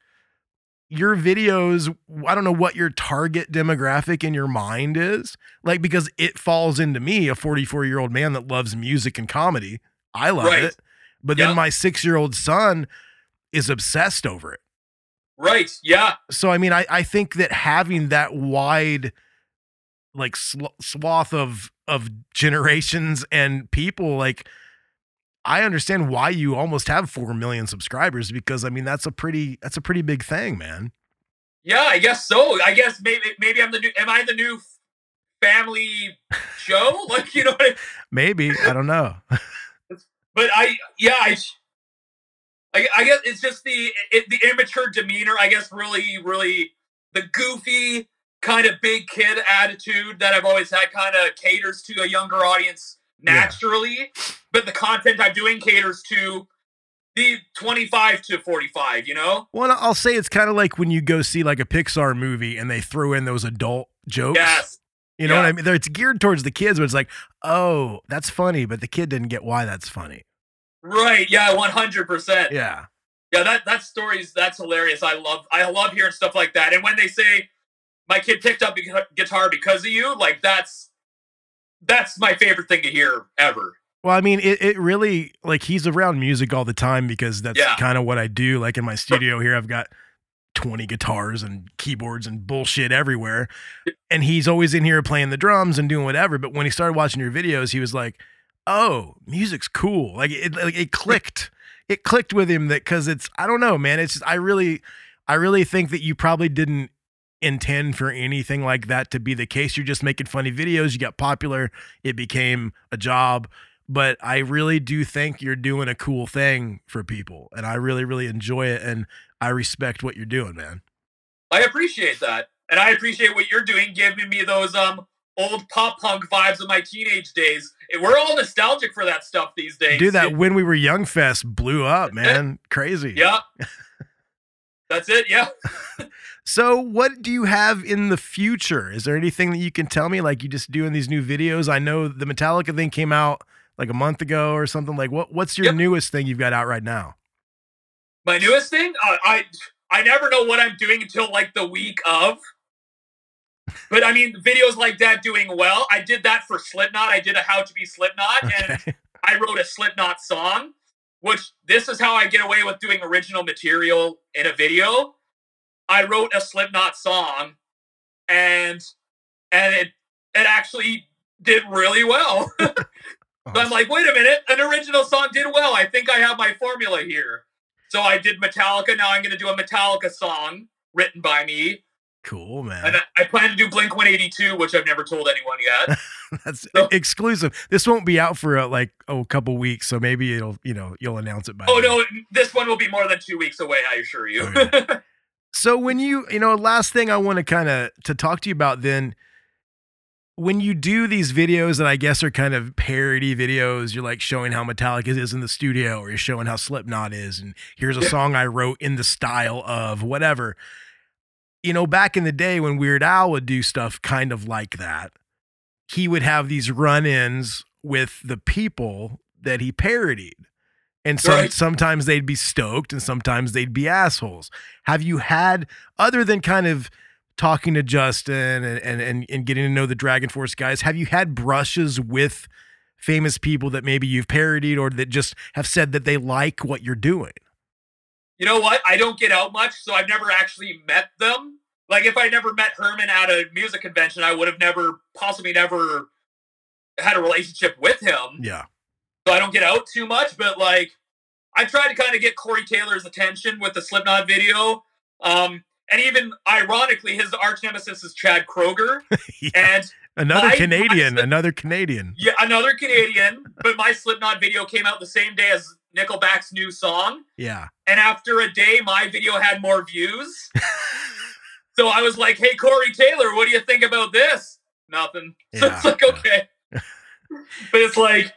your videos, I don't know what your target demographic in your mind is, like because it falls into me, a 44 year old man that loves music and comedy. I love Right. it, but Yeah. then my six year old son is obsessed over it. Right. Yeah. So I mean, I I think that having that wide like sl- swath of of generations and people like I understand why you almost have 4 million subscribers because I mean that's a pretty that's a pretty big thing, man. Yeah, I guess so. I guess maybe maybe I'm the new. Am I the new family show? [laughs] Like you know. What I, Maybe, I don't know. [laughs] but I yeah I. I, I guess it's just the it, the immature demeanor. I guess really really the goofy kind of big kid attitude that I've always had kind of caters to a younger audience naturally, but the content I'm doing caters to the 25 to 45. You know. Well, I'll say it's kind of like when you go see like a Pixar movie and they throw in those adult jokes. Yes. You know what I mean? It's geared towards the kids, but it's like, oh, that's funny, but the kid didn't get why that's funny. Right. Yeah. 100. percent Yeah. Yeah, that that story's that's hilarious. I love I love hearing stuff like that. And when they say my kid picked up guitar because of you, like that's that's my favorite thing to hear ever. Well, I mean, it, it really like he's around music all the time because that's Yeah. kind of what I do. Like in my studio here, I've got 20 guitars and keyboards and bullshit everywhere. And he's always in here playing the drums and doing whatever. But when he started watching your videos, he was like, oh, music's cool. Like it, like it clicked. It clicked with him that because it's, I don't know, man. It's just, I really, I really think that you probably didn't intend for anything like that to be the case. You're just making funny videos. You got popular. It became a job but I really do think you're doing a cool thing for people, and I really, really enjoy it, and I respect what you're doing, man. I appreciate that. And I appreciate what you're doing, giving me those um old pop punk vibes of my teenage days. [laughs] We're all nostalgic for that stuff these days. Dude, that when we were young fest blew up, man, crazy. Yeah. That's it, yeah. [laughs] So, what do you have in the future? Is there anything that you can tell me? Like you just doing these new videos? I know the Metallica thing came out like a month ago or something. Like, what? What's your newest thing you've got out right now? My newest thing, uh, I I never know what I'm doing until like the week of. But I mean, videos like that doing well. I did that for Slipknot. I did a How to Be Slipknot, and I wrote a Slipknot song. Which this is how I get away with doing original material in a video. I wrote a Slipknot song, and and it it actually did really well. [laughs] so I'm like, wait a minute, an original song did well. I think I have my formula here. So I did Metallica. Now I'm going to do a Metallica song written by me. Cool, man. And I- I plan to do Blink 182, which I've never told anyone yet. [laughs] That's exclusive. This won't be out for uh, like oh, a couple weeks, so maybe it'll you know you'll announce it by. oh, then. no, this one will be more than two weeks away, I assure you. [laughs] So when you, you know, last thing I want to kind of to talk to you about then when you do these videos that I guess are kind of parody videos, you're like showing how Metallica is in the studio or you're showing how Slipknot is and here's a Yeah. song I wrote in the style of whatever. You know, back in the day when Weird Al would do stuff kind of like that, he would have these run-ins with the people that he parodied. And some, Right. sometimes they'd be stoked and sometimes they'd be assholes. Have you had, other than kind of talking to Justin and, and, and, and getting to know the DragonForce guys, have you had brushes with famous people that maybe you've parodied or that just have said that they like what you're doing? You know what? I don't get out much, so I've never actually met them. Like, if I never met Herman at a music convention, I would have never, possibly never had a relationship with him. Yeah. so I don't get out too much. But like, I tried to kind of get Corey Taylor's attention with the Slipknot video. Um, and even ironically, his arch nemesis is Chad Kroeger, [laughs] and Another my Canadian, another Canadian. yeah, another Canadian. But my Slipknot video came out the same day as Nickelback's new song, Yeah. and after a day, my video had more views. [laughs] so I was like, "Hey, Corey Taylor, what do you think about this?" Nothing. [laughs] So it's like, okay, [laughs] but it's like.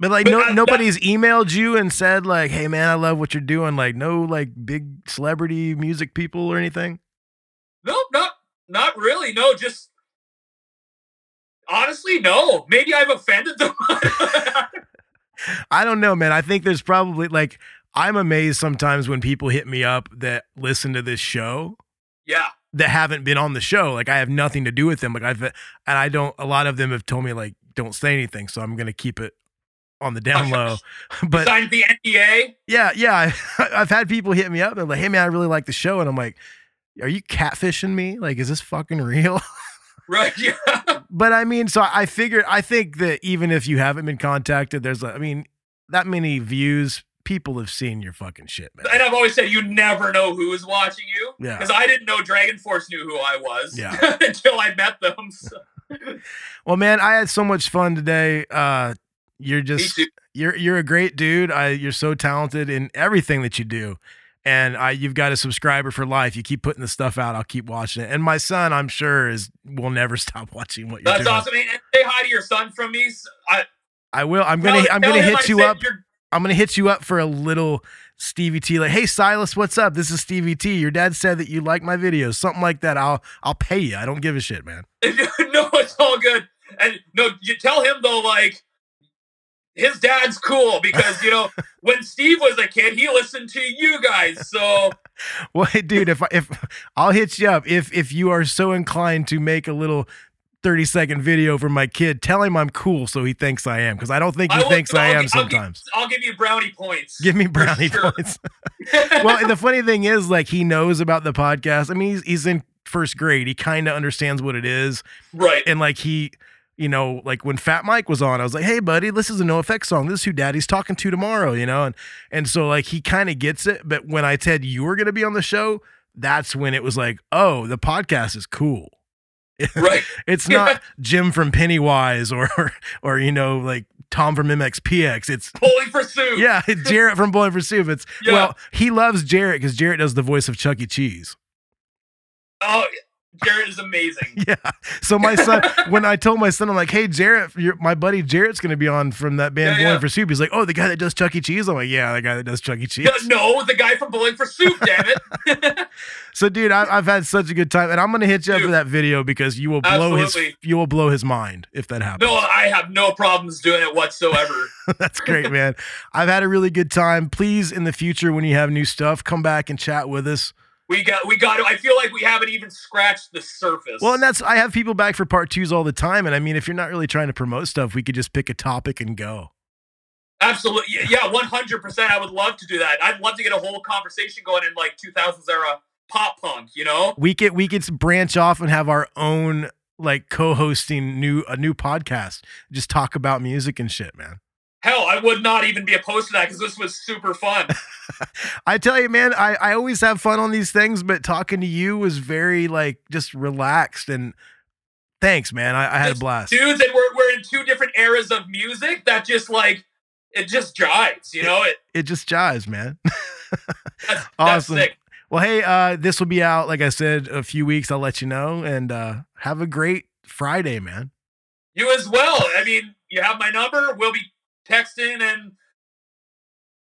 But like But no I- that- nobody's emailed you and said like, "Hey man, I love what you're doing." Like no like big celebrity music people or anything. No, not not really. No, just honestly, no. Maybe I've offended them. I don't know, man. I think there's probably like I'm amazed sometimes when people hit me up that listen to this show Yeah. that haven't been on the show. Like I have nothing to do with them. Like I've and I don't. A lot of them have told me like don't say anything. So I'm gonna keep it on the down low. [laughs] [laughs] But Signed the NDA. yeah, yeah. [laughs] I've had people hit me up. They're like, "Hey man, I really like the show," and I'm like, "Are you catfishing me? Like, is this fucking real?" Right. Yeah. But I mean, so I figured. I think that even if you haven't been contacted, there's. I mean, that many views. People have seen your fucking shit, man. And I've always said you never know who is watching you. Yeah. Because I didn't know DragonForce knew who I was Yeah. [laughs] until I met them. So. [laughs] Well, man, I had so much fun today. Uh, you're just you're you're a great dude. I you're so talented in everything that you do, and I you've got a subscriber for life. You keep putting the stuff out, I'll keep watching it. And my son, I'm sure, is will never [laughs] stop watching what you're That's doing. awesome. And say hi to your son from me. I will. I'm gonna Tell- I'm tell gonna hit I you up. I'm gonna hit you up for a little Stevie T. Like, hey Silas, what's up? This is Stevie T. Your dad said that you like my videos, something like that. I'll I'll pay you. I don't give a shit, man. [laughs] no, it's all good. And no, you tell him though, like his dad's cool because you know [laughs] when Steve was a kid, he listened to you guys. So [laughs] Well, dude, if I, if I'll hit you up if if you are so inclined to make a little 30 second video for my kid, tell him I'm cool so he thinks I am because I don't think he will- thinks I I'll am I'll sometimes. I'll give you brownie points. Give me [laughs] brownie sure. points. well, the funny thing is, like, he knows about the podcast. I mean, he's he's in first grade. He kind of understands what it is, right? And like he, you know, like when Fat Mike was on, I was like, "Hey, buddy, this is a NOFX song. This is who Daddy's talking to tomorrow." You know, and and so like he kind of gets it. But when I said you were gonna be on the show, that's when it was like, "Oh, the podcast is cool." [laughs] Right. it's not Jim from Pennywise or [laughs] or you know like Tom from MXPX. It's Bowling for soup. yeah, Jaret from Bowling for Soup. It's Yeah. well, he loves Jaret because Jaret does the voice of Chuck E. Cheese. Oh, Jaret is amazing. [laughs] Yeah. So my son, when I told my son, I'm like, "Hey, Jaret, my buddy Jaret's going to be on from that band Yeah, Bowling yeah. for Soup." He's like, "Oh, the guy that does Chuck E. Cheese." I'm like, "Yeah, the guy that does Chuck E. Cheese." No, the guy from Bowling for Soup. Damn it. [laughs] So, dude, I, I've had such a good time, and I'm going to hit you up for that video because you will blow his you will blow his mind if that happens. No, I have no problems doing it whatsoever. [laughs] That's great, man. I've had a really good time. Please, in the future, when you have new stuff, come back and chat with us. We got, we got. I feel like we haven't even scratched the surface. Well, and that's I have people back for part twos all the time, and I mean, if you're not really trying to promote stuff, we could just pick a topic and go. Absolutely, yeah, one hundred percent. I would love to do that. I'd love to get a whole conversation going in like 2000s era pop punk. You know, We could we could branch off and have our own like co-hosting new a new podcast. Just talk about music and shit, man. Hell, I would not even be opposed to that because this was super fun. [laughs] I tell you, man, I, I always have fun on these things, but talking to you was very like just relaxed and thanks, man. I, I had a blast. dudes, and we're we're in two different eras of music that just like it just jives. You know, it It just jives, man. [laughs] that's awesome. sick. Well, hey, uh, this will be out, like I said, a few weeks. I'll let you know. And uh, have a great Friday, man. You as well. I mean, you have my number. We'll be texting and.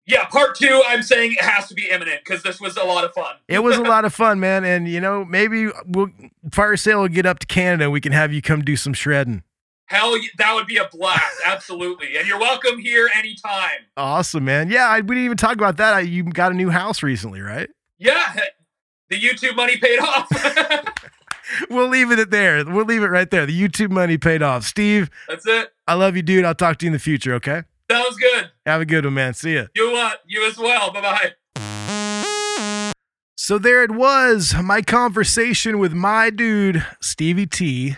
Yeah, part two. I'm saying it has to be imminent because this was a lot of fun. It was a lot of fun, man. And you know, maybe we'll fire sale will get up to Canada. We can have you come do some shredding. Hell, that would be a blast. [laughs] Absolutely, and you're welcome here anytime. Awesome, man. Yeah, I, we didn't even talk about that. I, you got a new house recently, right? Yeah, the YouTube money paid off. [laughs] [laughs] We'll leave it at there. We'll leave it right there. The YouTube money paid off. Steve, That's it. I love you, dude. I'll talk to you in the future, okay? Sounds good. Have a good one, man. See ya. You uh, you as well. Bye bye. So there it was, my conversation with my dude, Stevie T.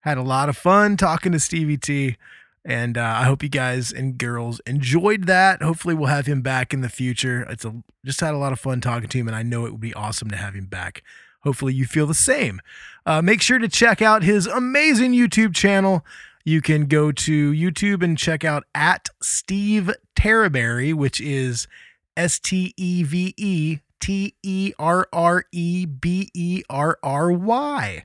Had a lot of fun talking to Stevie T. And uh, I hope you guys and girls enjoyed that. Hopefully, we'll have him back in the future. It's a just had a lot of fun talking to him, and I know it would be awesome to have him back. Hopefully, you feel the same. Uh, make sure to check out his amazing YouTube channel. You can go to YouTube and check out at Steve Terreberry, which is S T E V E T E R R E B E R R Y.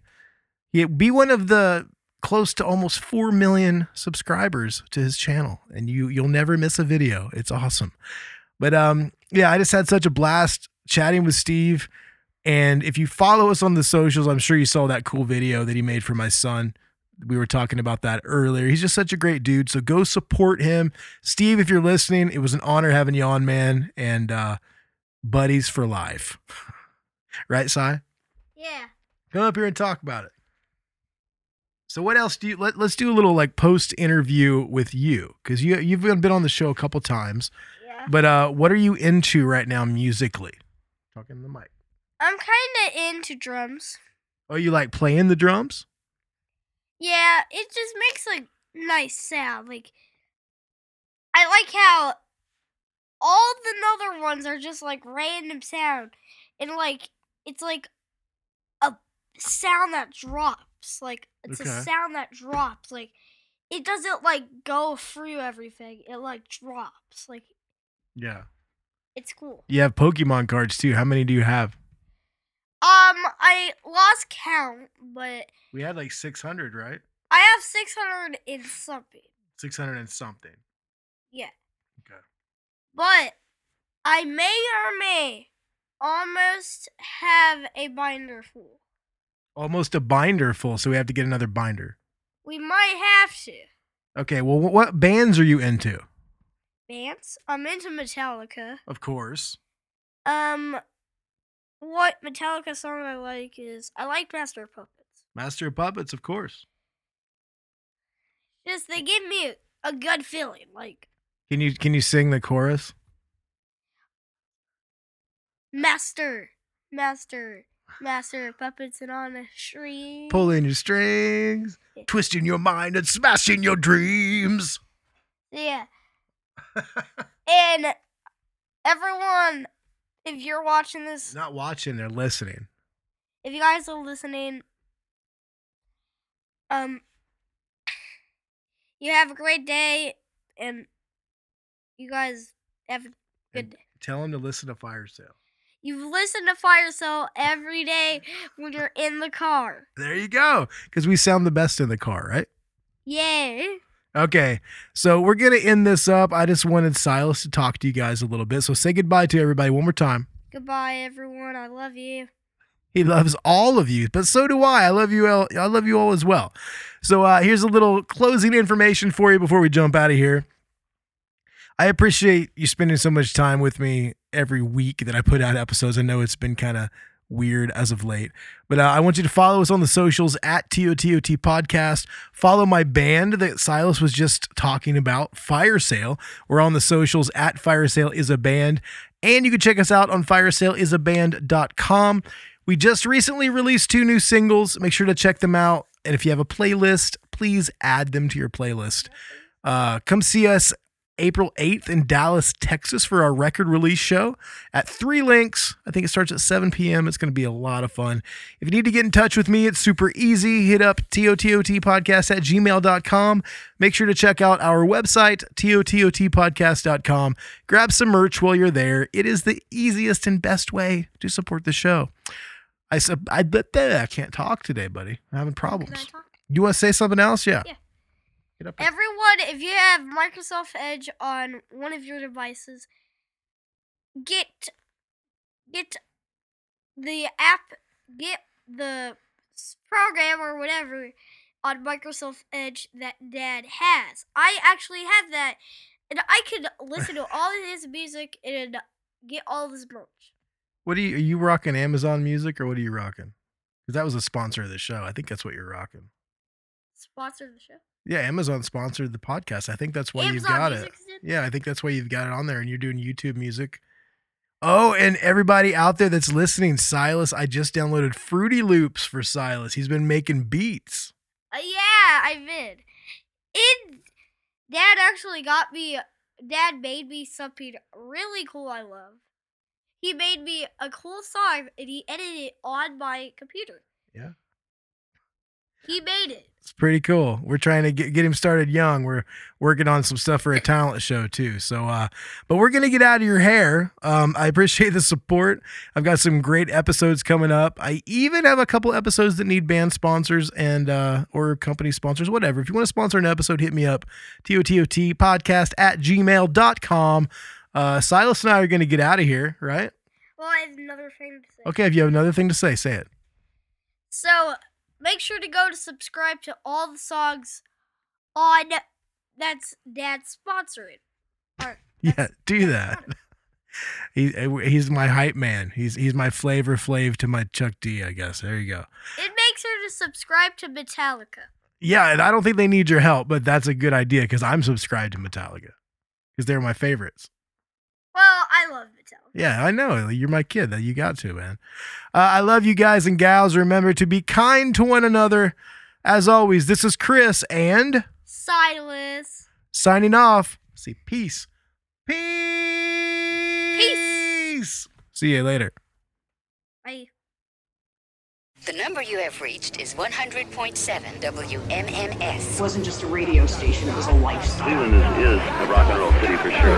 Be one of the close to almost 4 million subscribers to his channel and you you'll never miss a video. It's awesome. But um yeah, I just had such a blast chatting with Steve and if you follow us on the socials, I'm sure you saw that cool video that he made for my son We were talking about that earlier. He's just such a great dude. So go support him. Steve, if you're listening, it was an honor having you on, man. And uh buddies for life. [laughs] right, Cy? Yeah. Come up here and talk about it. So what else do you let, let's do a little like post interview with you because you you've been on the show a couple times. Yeah. But uh what are you into right now musically? Talking to the mic. I'm kind of into drums. Oh, you like playing the drums? Yeah, it just makes a nice sound. Like I like how all the other ones are just like random sound, and like it's like a sound that drops. Like it's Okay. a sound that drops. Like it doesn't like go through everything. It like drops. Like Yeah. it's cool. You have Pokemon cards too. How many do you have? Um, I lost count, but We had like 600, right? I have six hundred and something. 600 and something. Yeah. Okay. But I may or may almost have a binder full. Almost a binder full, so we have to get another binder. We might have to. Okay, well, what bands are you into? Bands. I'm into Metallica. Of course. Um, what Metallica song I like is I like Master of Puppets. Master of Puppets, of course. Just they give me a, a good feeling. Like Can you can you sing the chorus? Master, Master, Master of Puppets and on a string. Pulling your strings, twisting your mind, and smashing your dreams. Yeah. [laughs] and everyone, if you're watching this, Not watching, they're listening. if you guys are listening, um, you have a great day, and you guys have a good day. Tell them to listen to Fire Sale. You listen to Fire Sale every day when you're in the car. There you go. Because we sound the best in the car, right? Yay! Okay, so we're gonna end this up. I just wanted Silas to talk to you guys a little bit. So say goodbye to everybody one more time. Goodbye, everyone. I love you. He loves all of you, but so do I. I love you all. I love you all as well. So uh, here's a little closing information for you before we jump out of here. I appreciate you spending so much time with me every week that I put out episodes. I know it's been kind of weird as of late, but uh, I want you to follow us on the socials at TOTOT Podcast. Follow my band that Silas was just talking about, Fire Sale. We're on the socials at Fire Sale is a band, and you can check us out on firesaleisaband.com. We just recently released two new singles. Make sure to check them out. And if you have a playlist, please add them to your playlist. Uh, come see us April 8th in Dallas, Texas for our record release show at Three Links. I think it starts at 7 p.m. It's going to be a lot of fun. If you need to get in touch with me, it's super easy. Hit up tototpodcast at gmail.com. Make sure to check out our website, tototpodcast.com. Grab some merch while you're there. It is the easiest and best way to support the show. I said, I I can't talk today, buddy. I'm having problems. You want to say something else? Yeah. Yeah. Everyone, if you have Microsoft Edge on one of your devices, get get the app, get the program or whatever on Microsoft Edge that Dad has. I actually have that, and I could listen to all of his music and get all of his merch. What are you? Are you rocking Amazon Music or what are you rocking? Because that was a sponsor of the show. I think that's what you're rocking. Sponsor of the show. Yeah, Amazon sponsored the podcast. I think that's why you've got it. Yeah, I think that's why you've got it on there, and you're doing YouTube music. Oh, and everybody out there that's listening, Silas, I just downloaded Fruity Loops for Silas. He's been making beats. Uh, yeah, I did. It. Dad actually got me. Dad made me something really cool. I love. He made me a cool song, and he edited it on my computer. Yeah. He made it. It's pretty cool. We're trying to get, get him started young. We're working on some stuff for a talent show too. So, uh, but we're gonna get out of your hair. Um, I appreciate the support. I've got some great episodes coming up. I even have a couple episodes that need band sponsors and uh, or company sponsors, whatever. If you want to sponsor an episode, hit me up. TOTOT podcast at gmail.com. Uh, Silas and I are gonna get out of here, right? Well, I have another thing to say. Okay, if you have another thing to say, say it. So, make sure to go to subscribe to all the songs on that's Dad's sponsoring. Or [laughs] Yeah, do that. [laughs] He, eh, he's my hype man. He's he's my Flavor Flav to my Chuck D, I guess. There you go. and make sure to subscribe to Metallica. Yeah, and I don't think they need your help, but that's a good idea because I'm subscribed to Metallica because they're my favorites. Well, I love Metallica. Yeah, I know. You're my kid. That you got to, man. Uh, I love you guys and gals. Remember to be kind to one another. As always, this is Chris and Silas. signing off. Say peace. Peace. Peace. See you later. Bye. The number you have reached is 100.7 WMMS. It wasn't just a radio station, it was a lifestyle. Cleveland is, is a rock and roll city for sure.